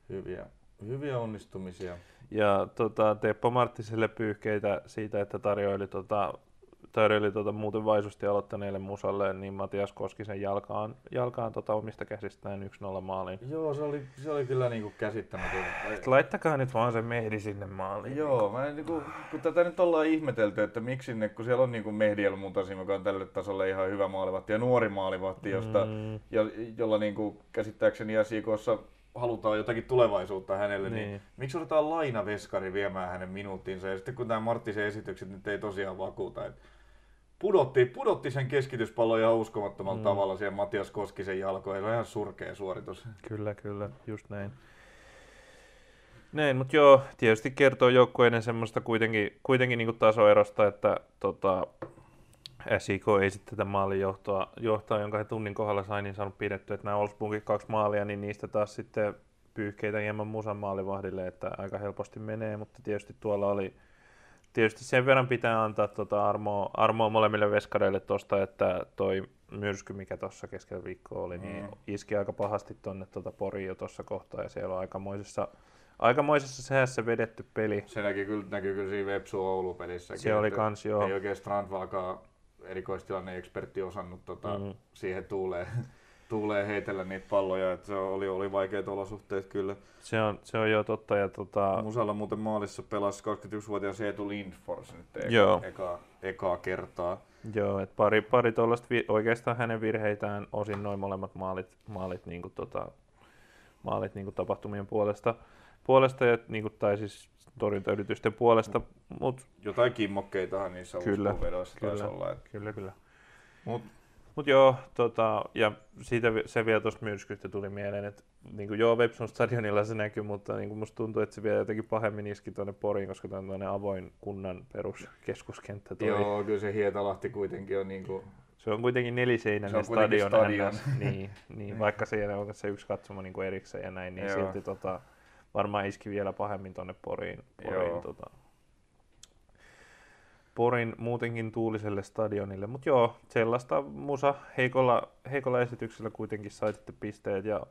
Hyviä, hyviä onnistumisia. Ja tota, Teppo Marttiselle pyyhkeitä siitä, että tarjoili, tota, tarjoili tota, muuten vaisusti aloittaneelle musalle, niin Matias Koskisen jalkaan, jalkaan tota, omista käsistään 1-0 maaliin. Joo, se oli, se oli kyllä niinku käsittämätön. Laittakaa nyt vaan se Mehdi sinne maaliin. Joo, mä en, niinku, kun tätä nyt ollaan ihmetelty, että miksi ne, kun siellä on niinku Mehdi El Mutasim, joka on tälle tasolle ihan hyvä maalivahti ja nuori maalivahti, josta, Mm, jo, jolla niinku, käsittääkseni SJKssa halutaan jotakin tulevaisuutta hänelle, niin, Niin. miksi otetaan lainaveskari viemään hänen minuuttinsa? Ja sitten kun tämä Marttisen esitykset nyt ei tosiaan vakuuta, että pudotti, pudotti sen keskityspallon ihan uskomattomalla Mm. tavalla siihen Matias Koskisen jalkoihin. Se on ihan surkea suoritus. kyllä, kyllä, just näin. Näin, mutta joo, tietysti kertoo joukkueiden semmoista kuitenkin, kuitenkin niin tasoerosta, että tota, SIK ei sitten tätä maalin johtoa, johtoa, jonka he tunnin kohdalla sai, niin saanut pidetty, että nämä Olsbunkin kaksi maalia, niin niistä taas sitten pyyhkeitä hieman musan maalivahdille, että aika helposti menee, mutta tietysti tuolla oli, tietysti sen verran pitää antaa tota armoa, armoa molemmille veskareille tuosta, että toi myrsky, mikä tuossa keskellä viikkoa oli, niin Mm. iski aika pahasti tuonne tota Poriin jo tuossa kohtaa, ja siellä on aikamoisessa, aikamoisessa säässä vedetty peli. Se näkyy kyllä, näkyy kyllä siinä Vepsu Oulu-pelissäkin. Se oli kans joo. Ei oikein Strandvalkaan erikoistilanne-ekspertti osannut tota, Mm. mm. siihen tuuleen, tuuleen heitellä niitä palloja, että se oli, oli vaikeat olosuhteet kyllä. Se on, se on jo totta. Ja tota, Musalla muuten maalissa pelasi 21-vuotias Eetu Lindfors nyt eka, Joo. eka, ekaa kertaa. joo, et pari, pari tuollaista, vi- oikeastaan hänen virheitään osin noin molemmat maalit, maalit, niin kuin, tota, maalit niin kuin tapahtumien puolesta, puolesta ja, niin kuin, tai siis torjuntayritysten puolesta, mutta Jotain kimmokkeitahan niissä Kyllä, vedoissa taisi kyllä. olla. Et, kyllä, kyllä. mut, Mutta joo, tota, ja siitä se vielä tuosta myrskystä tuli mieleen, että niin kuin joo, Vepsun stadionilla se näkyy, mutta niin kuin musta tuntuu, että se vielä jotenkin pahemmin iski tuonne Poriin, koska tämä on tuonne avoin kunnan peruskeskuskenttä. Toi. joo, kyllä se Hietalahti kuitenkin on niinku, Se on kuitenkin neliseinäinen Se on kuitenkin stadion. stadion. NS. niin, niin, vaikka siellä on se yksi katsomo niin kuin erikseen ja näin, niin Joo. silti tota, varmaan iski vielä pahemmin tuonne Poriin. Poriin Joo. tota, Porin muutenkin tuuliselle stadionille. Mutta joo, sellaista musa heikolla, heikolla esityksellä kuitenkin sai sitten pisteet. Ja,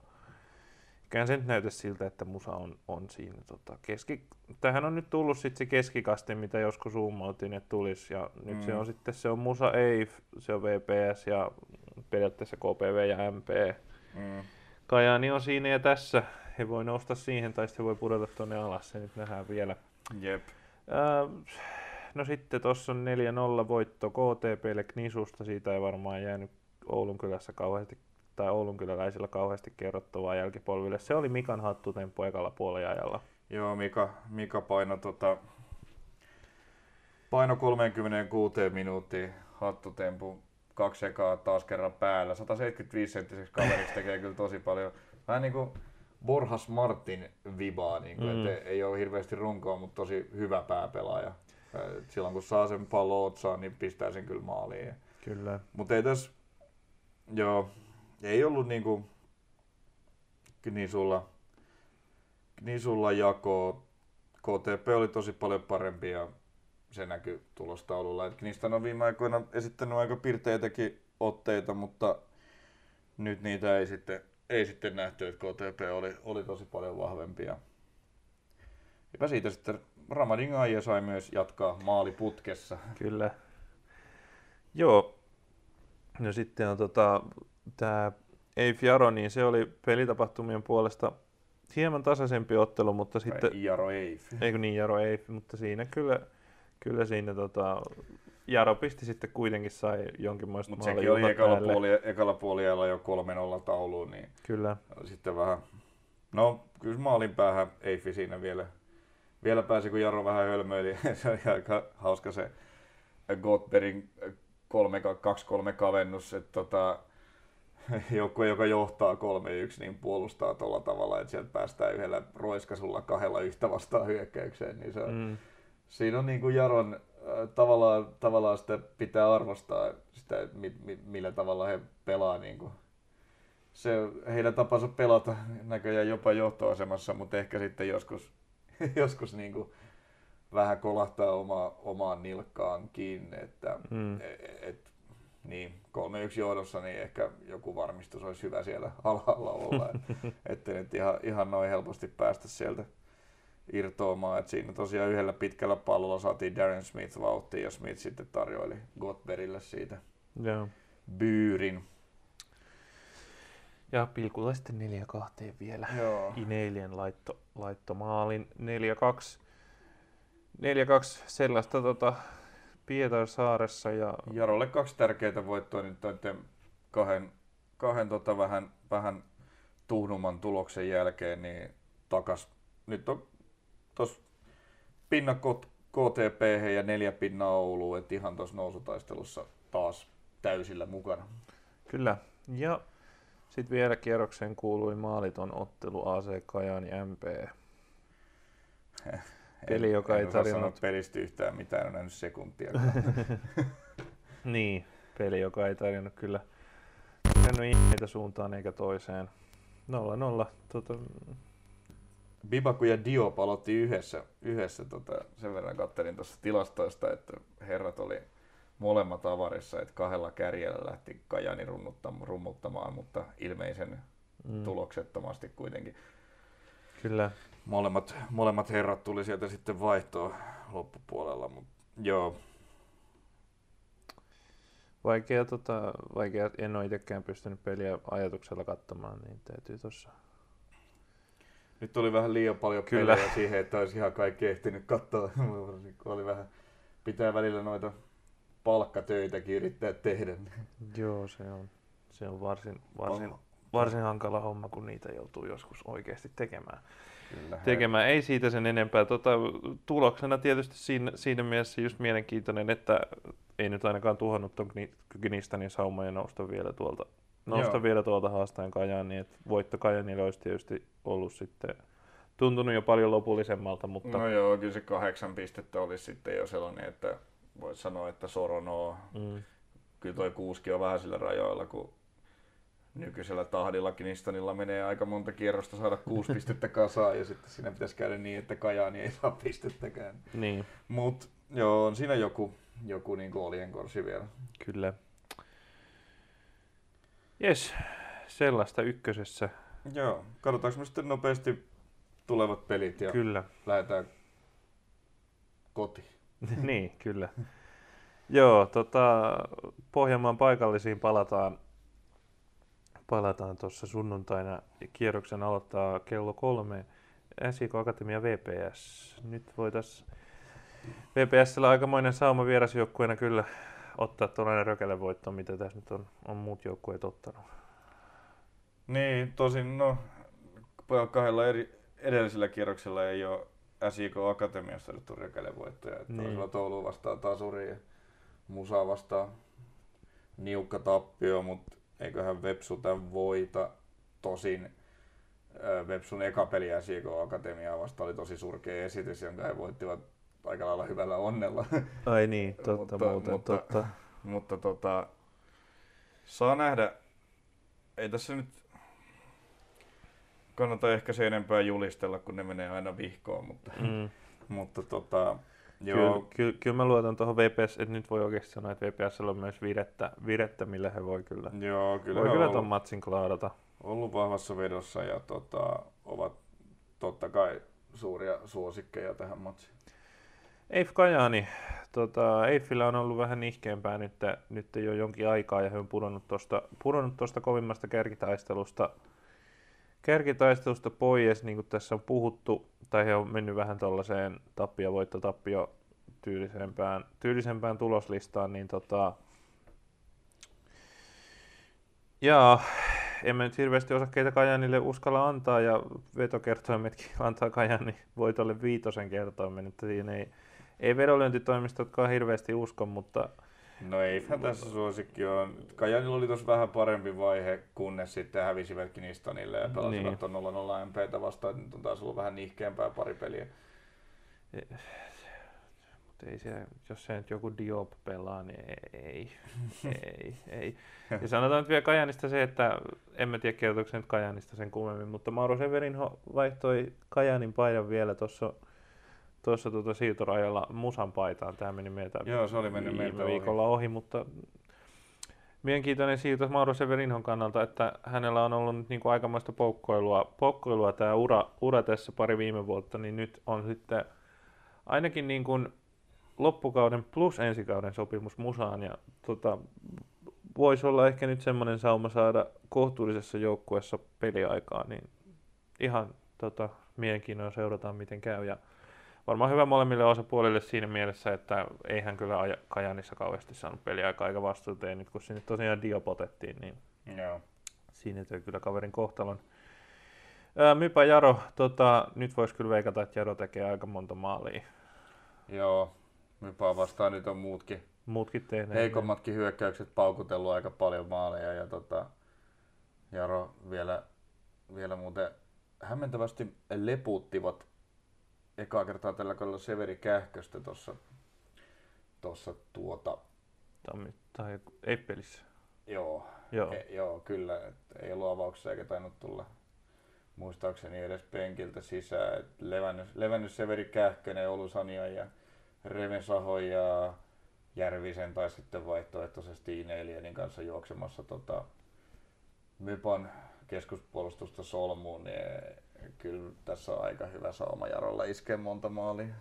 Kyllähän se nyt näytä siltä, että musa on, on siinä tota, keski... Tähän on nyt tullut sitten se keskikaste, mitä joskus zoomautiin, että tulisi. Ja nyt Mm. se on sitten, se on musa EIF, se on VPS ja periaatteessa KPV ja MP. Mm. Kajaani on siinä ja tässä. He voi nousta siihen tai sitten he voi pudota tuonne alas, se nyt nähdään vielä. Jep. Ää, no sitten tuossa on 4-0 voitto KTPlle Knisusta, siitä ei varmaan jäänyt Oulun kylässä kauheasti tai Oulun kyläläisillä kauheasti kerrottavaa jälkipolville. Se oli Mikan hattutemppu ekalla puoliajalla. Joo, Mika, Mika paino, tota, paino 36 minuuttia hattutempu, kaksi ekaa taas kerran päällä. 175 senttiseksi kaveriksi tekee kyllä tosi paljon. Vähän niin kuin Borjas Martin vibaa, niin kuin, Mm. ei ole hirveästi runkoa, mutta tosi hyvä pääpelaaja. Et Silloin kun saa sen pallon otsaan, niin pistää sen kyllä maaliin. Kyllä. Mutta ei tässä, joo, ei ollut niinku Knisulla, Knisulla jako. KTP oli tosi paljon parempi ja se näkyy tulostaululla. Et Knistan on viime aikoina esittänyt aika pirteitäkin otteita, mutta nyt niitä ei sitten, ei sitten nähty, että KTP oli, oli tosi paljon vahvempi. Ja Eipä siitä sitten Ramadin Aija sai myös jatkaa maaliputkessa. Kyllä. Joo. No sitten on tota, tämä Eif Jaro, niin se oli pelitapahtumien puolesta hieman tasaisempi ottelu, mutta sitten... Jaro Eif. Eikö niin, Jaro Eif, mutta siinä kyllä, kyllä siinä tota, Jaro pisti sitten kuitenkin sai jonkinmoista Mutta sekin oli ekalla, puoli, ekalla puoliajalla jo 3-0 tauluun, niin Kyllä, sitten vähän... No, kyllä maalin päähän Eifi siinä vielä, vielä pääsi, kun Jaro vähän hölmöili. se oli aika hauska se Gottbergin 2-3 kavennus, että tota, joukkue, joka johtaa 3-1, niin puolustaa tuolla tavalla, että sieltä päästään yhdellä roiskasulla kahdella yhtä vastaan hyökkäykseen, niin se on, mm, siinä on niin kuin Jaron äh, tavallaan, tavallaan sitä pitää arvostaa sitä, mi, mi, millä tavalla he pelaa. Niin kuin. Se, heidän tapansa pelata näköjään jopa johtoasemassa, mutta ehkä sitten joskus, joskus niin kuin vähän kolahtaa oma, omaan nilkkaan kiinni. Että, mm, et, et, niin, 3-1 johdossa, niin ehkä joku varmistus olisi hyvä siellä alhaalla olla, et- ettei nyt ihan, ihan noin helposti päästä sieltä irtoamaan. Et siinä tosiaan yhdellä pitkällä pallolla saatiin Darren Smith vauhtiin ja Smith sitten tarjoili Gottbergille siitä joo. byyrin. Ja pilkulla sitten 4 kahteen vielä. Joo. Ineilien laitto, laitto maalin 4-2. 4-2 sellaista tota, Pietarsaaressa ja Jarolle kaksi tärkeää voittoa nyt noiden kahden, kahden tota vähän, vähän tuhnuman tuloksen jälkeen, niin takas. Nyt on tos pinna KTP ja neljä pinnaa Ouluun, että ihan tuossa nousutaistelussa taas täysillä mukana. Kyllä. Ja sitten vielä kierrokseen kuului maaliton ottelu AC Kajani MP. Peli, joka ei osaa tarjonnut- pelistä yhtään mitään, en nähnyt sekuntia. Niin, peli, joka ei tarjonnut kyllä tarjonnut ihmeitä suuntaan eikä toiseen. 0-0. Tota, Bibaku ja Diop aloitti yhdessä, yhdessä tota, sen verran kattelin tuossa tilastoista, että herrat oli molemmat avarissa, että kahdella kärjellä lähti Kajani rummuttamaan, mutta ilmeisen mm, tuloksettomasti kuitenkin. Kyllä. Molemmat, molemmat herrat tuli sieltä sitten vaihtoon loppupuolella, mutta joo, Vaikea, tota, vaikea, en ole itsekään pystynyt peliä ajatuksella katsomaan, niin täytyy tuossa. nyt oli vähän liian paljon Kyllä. pelejä siihen, että olisi ihan kaikki ehtinyt katsoa, oli vähän, pitää välillä noita palkkatöitäkin yrittää tehdä. Joo, se on, se on varsin, varsin, Oh, varsin hankala homma, kun niitä joutuu joskus oikeasti tekemään. kyllä. tekemään. Ei siitä sen enempää. Tota, tuloksena tietysti siinä, siinä mielessä just mielenkiintoinen, että ei nyt ainakaan tuhannut tuon Knistanin saumoja nousta vielä tuolta, nousta Joo. vielä tuolta haastajan Kajaan, niin että voitto Kajanille olisi tietysti ollut sitten tuntunut jo paljon lopullisemmalta, mutta No joo, kyllä se kahdeksan pistettä olisi sitten jo sellainen, että voisi sanoa, että Sorono, mm, kyllä toi kuuski on vähän sillä rajoilla, kun nykyisellä tahdilla Knistanilla menee aika monta kierrosta saada kuusi pistettä kasaan ja sitten siinä pitäisi käydä niin, että Kajaani ei saa pistettäkään. niin, Mut joo, on siinä joku, joku niin oljenkorsi vielä. kyllä. Jes, sellaista ykkösessä. Joo, katsotaanko me sitten nopeasti tulevat pelit ja Kyllä. lähdetään kotiin. niin, kyllä. Joo, tota, Pohjanmaan paikallisiin palataan palataan tuossa sunnuntaina. Kierroksen aloittaa kello kolme. SIK Akatemia VPS. Nyt voitaisiin VPSllä aikamoinen sauma vierasjoukkueena kyllä ottaa tuollainen rökelevoitto, mitä tässä nyt on, on muut joukkueet ottanut. Niin, tosin no, kahdella eri, edellisellä kierroksella ei ole SIK Akatemiassa otettu rekelevoittoja. Että Niin. toisella Toulu vastaan Tasuri ja Musa vastaan niukka tappio, mutta eiköhän Vepsu tämän voita. Tosin Vepsun eka peli SIK Akatemiaa vastaan oli tosi surkea esitys, jonka he voittivat aika lailla hyvällä onnella. Ai niin, totta Mutta- muuten, mutta- totta. Mutta tota, saa nähdä. Ei tässä nyt kannata ehkä se enempää julistella, kun ne menee aina vihkoon, mutta, Mm. mutta tota, Kyllä, joo, kyllä, kyllä mä luotan tuohon VPS, että nyt voi oikeasti sanoa, että VPSllä on myös virettä, virettä millä he voi kyllä, joo kyllä, voi kyllä on ton ollut, matsin klaarata. ollut vahvassa vedossa ja tota, ovat totta kai suuria suosikkeja tähän matsiin. Eif Kajaani, tota, Eifillä on ollut vähän nihkeämpää nyt, nyt jo jonkin aikaa ja he on pudonnut tuosta pudonnut tosta kovimmasta kärkitaistelusta, kärkitaistelusta pois, niin kuin tässä on puhuttu, tai he on mennyt vähän tuollaiseen tappio voitto tappio tyylisempään, tyylisempään tuloslistaan, niin tota, jaa, emme nyt hirveästi osakkeita Kajanille uskalla antaa, ja vetokertoimetkin antaa Kajani voitolle viitosen kertoimen, että siinä ei, ei vedonlyöntitoimistotkaan hirveästi usko, mutta No eihän tässä suosikki on. Kajanilla oli tuossa vähän parempi vaihe, kunnes sitten hävisivät Kinistanille ja pelasivat Niin. niin. 0-0 MPtä vastaan. Nyt on taas ollut vähän nihkeämpää pari peliä. Mutta ei se, jos se nyt joku Diop pelaa, niin ei, ei, ei. Ja sanotaan nyt vielä Kajanista se, että en mä tiedä kertooko se nyt Kajanista sen kummemmin, mutta Mauro Severinho vaihtoi Kajanin paidan vielä tuossa tuossa tuota siirtorajalla Musan paitaan. Tämä meni meiltä Joo, se oli mennyt viime meiltä ohi. viikolla ohi, mutta mielenkiintoinen siirto Mauro Severinhon kannalta, että hänellä on ollut nyt niin kuin aikamoista poukkoilua, poukkoilua tämä ura, ura tässä pari viime vuotta, niin nyt on sitten ainakin niin kuin loppukauden plus ensikauden sopimus Musaan ja tota, voisi olla ehkä nyt semmoinen sauma saada kohtuullisessa joukkueessa peliaikaa, niin ihan tota, mielenkiinnolla seurataan miten käy ja varmaan hyvä molemmille osapuolille siinä mielessä, että eihän kyllä Aja- Kajanissa kauheasti saanut peliaikaa eikä vastuuta, ja nyt kun sinne tosiaan Diop otettiin, niin Joo. siinä töi kyllä kaverin kohtalon. Ää, Mypä Jaro, tota, nyt voisi kyllä veikata, että Jaro tekee aika monta maalia. Joo. Mypaa vastaan nyt on muutkin Muutkin tehneet. heikommatkin hyökkäykset paukutellut aika paljon maaleja ja tota, Jaro vielä, vielä muuten hämmentävästi leputtivat ekaa kertaa tällä kaudella Severi Kähköstä tuossa tossa tuota, Tammi, tai ei pelissä. joo, Joo. E, joo kyllä, et ei ollut avauksessa eikä tainnut tulla muistaakseni edes penkiltä sisään. Et levännyt, levännyt Severi Kähkönen, Olusania ja Remesaho ja Järvisen tai sitten vaihtoehtoisesti Ineilianin kanssa juoksemassa tota, Mypan keskuspuolustusta solmuun, niin kyllä tässä on aika hyvä sauma Jarolla iskeä monta maalia.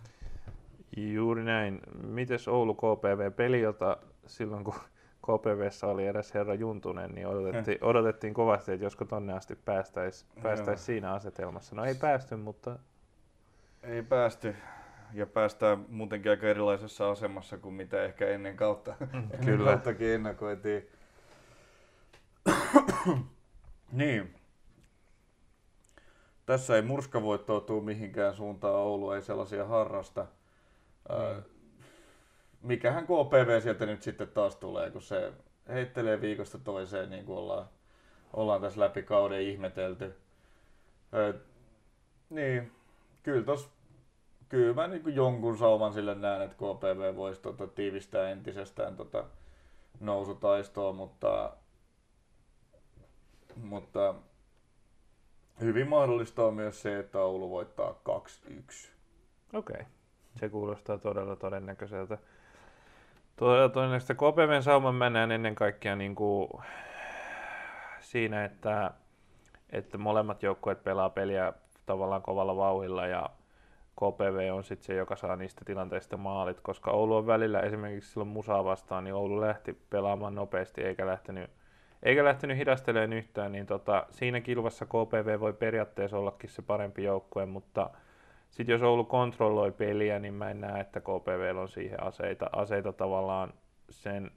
Juuri näin. Mites Oulu KPV-peli, jota silloin kun KPVssä oli edes herra Juntunen, niin odotettiin, odotettiin kovasti, että josko tonne asti päästäisiin päästäis siinä asetelmassa. No ei päästy, mutta Ei päästy ja päästään muutenkin aika erilaisessa asemassa kuin mitä ehkä ennen kautta kyllä. kauttakin ennakoitiin. niin. Tässä ei murskavoittoa tuu mihinkään suuntaan. Oulu ei sellaisia harrasta. Ää, mikähän KPV sieltä nyt sitten taas tulee, kun se heittelee viikosta toiseen, niin kuin ollaan, ollaan tässä läpi kauden ihmetelty. Ää, niin, kyllä tos, kyllä mä niin jonkun sauman sille näen, että KPV voisi tota, tiivistää entisestään tota, nousutaistoa, mutta, mutta hyvin mahdollista on myös se, että Oulu voittaa 2-1. okei. Okay. Se kuulostaa todella todennäköiseltä. Todella todennäköistä. KPVn sauman mä näen ennen kaikkea niin kuin siinä, että että molemmat joukkueet pelaa peliä tavallaan kovalla vauhilla ja KPV on sitten se, joka saa niistä tilanteista maalit, koska Oulu on välillä esimerkiksi silloin musaa vastaan, niin Oulu lähti pelaamaan nopeasti eikä lähtenyt, eikä lähtenyt hidastelemaan yhtään, niin tota, siinä kilvassa KPV voi periaatteessa ollakin se parempi joukkue, mutta sitten jos Oulu kontrolloi peliä, niin mä en näe, että KPV on siihen aseita, aseita tavallaan sen,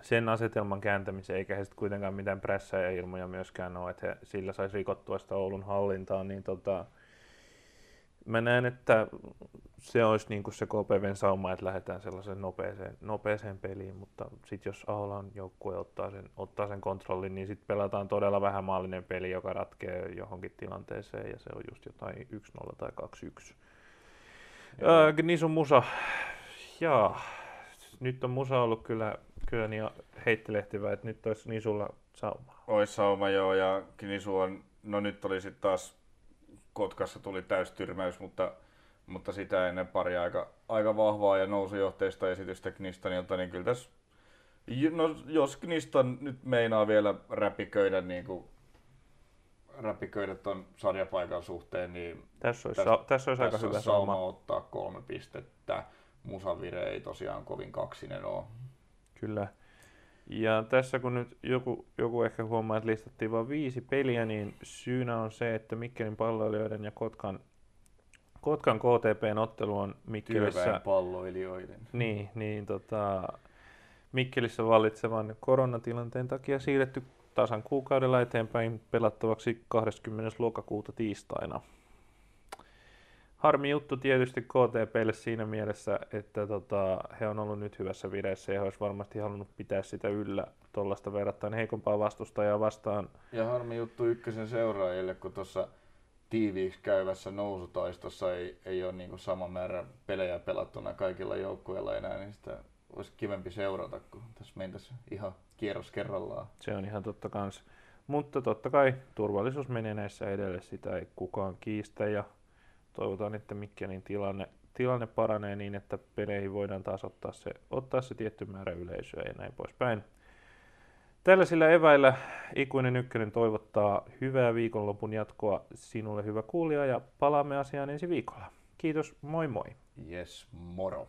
sen asetelman kääntämiseen, eikä he sitten kuitenkaan mitään ja ilmoja myöskään ole, että he sillä saisi rikottua sitä Oulun hallintaa, niin tota, mä näen, että se olisi niin kuin se KPVn sauma, että lähdetään sellaiseen nopeeseen, nopeeseen peliin, mutta sitten jos Aholan joukkue ottaa sen, ottaa sen kontrollin, niin sitten pelataan todella vähän maallinen peli, joka ratkee johonkin tilanteeseen, ja se on just jotain 1-0 tai 2-1. Öö, Gnisun Musa, jaa, nyt on Musa ollut kyllä, kyllä niin heittelehtivä, että nyt olisi Nisulla sauma. Ois sauma joo, ja Gnisu on, no nyt oli sitten taas Kotkassa tuli täystyrmäys, mutta, mutta sitä ennen pari aika, aika vahvaa ja nousujohteista esitystä Knistanilta, niin kyllä tässä, no, jos Knistan nyt meinaa vielä räpiköidä niin kuin räpiköidä tuon sarjapaikan suhteen, niin tässä olisi, tässä, tässä olisi tässä aika hyvä sauma ottaa kolme pistettä. Musavire ei tosiaan kovin kaksinen ole. Kyllä. Ja tässä kun nyt joku, joku ehkä huomaa, että listattiin vain viisi peliä, niin syynä on se, että Mikkelin palloilijoiden ja Kotkan, Kotkan KTPn ottelu on Mikkelissä... Työväen palloilijoiden. Niin, niin tota, Mikkelissä vallitsevan koronatilanteen takia siirretty tasan kuukaudella eteenpäin pelattavaksi 20. lokakuuta tiistaina harmi juttu tietysti KTPlle siinä mielessä, että tota, he on ollut nyt hyvässä vireessä ja he olisi varmasti halunnut pitää sitä yllä tuollaista verrattain heikompaa vastustajaa vastaan. Ja harmi juttu ykkösen seuraajille, kun tuossa tiiviiksi käyvässä nousutaistossa ei, ei ole niin sama määrä pelejä pelattuna kaikilla joukkueilla enää, niin sitä olisi kivempi seurata, kun tässä mentäisiin ihan kierros kerrallaan. Se on ihan totta kans. Mutta totta kai turvallisuus menee näissä edelle, sitä ei kukaan kiistä ja toivotaan, että Mikkelin tilanne, tilanne paranee niin, että peleihin voidaan taas ottaa se, ottaa se tietty määrä yleisöä ja näin poispäin. Tällaisilla eväillä Ikuinen Ykkönen toivottaa hyvää viikonlopun jatkoa sinulle hyvä kuulija ja palaamme asiaan ensi viikolla. Kiitos, moi moi. Yes, moro.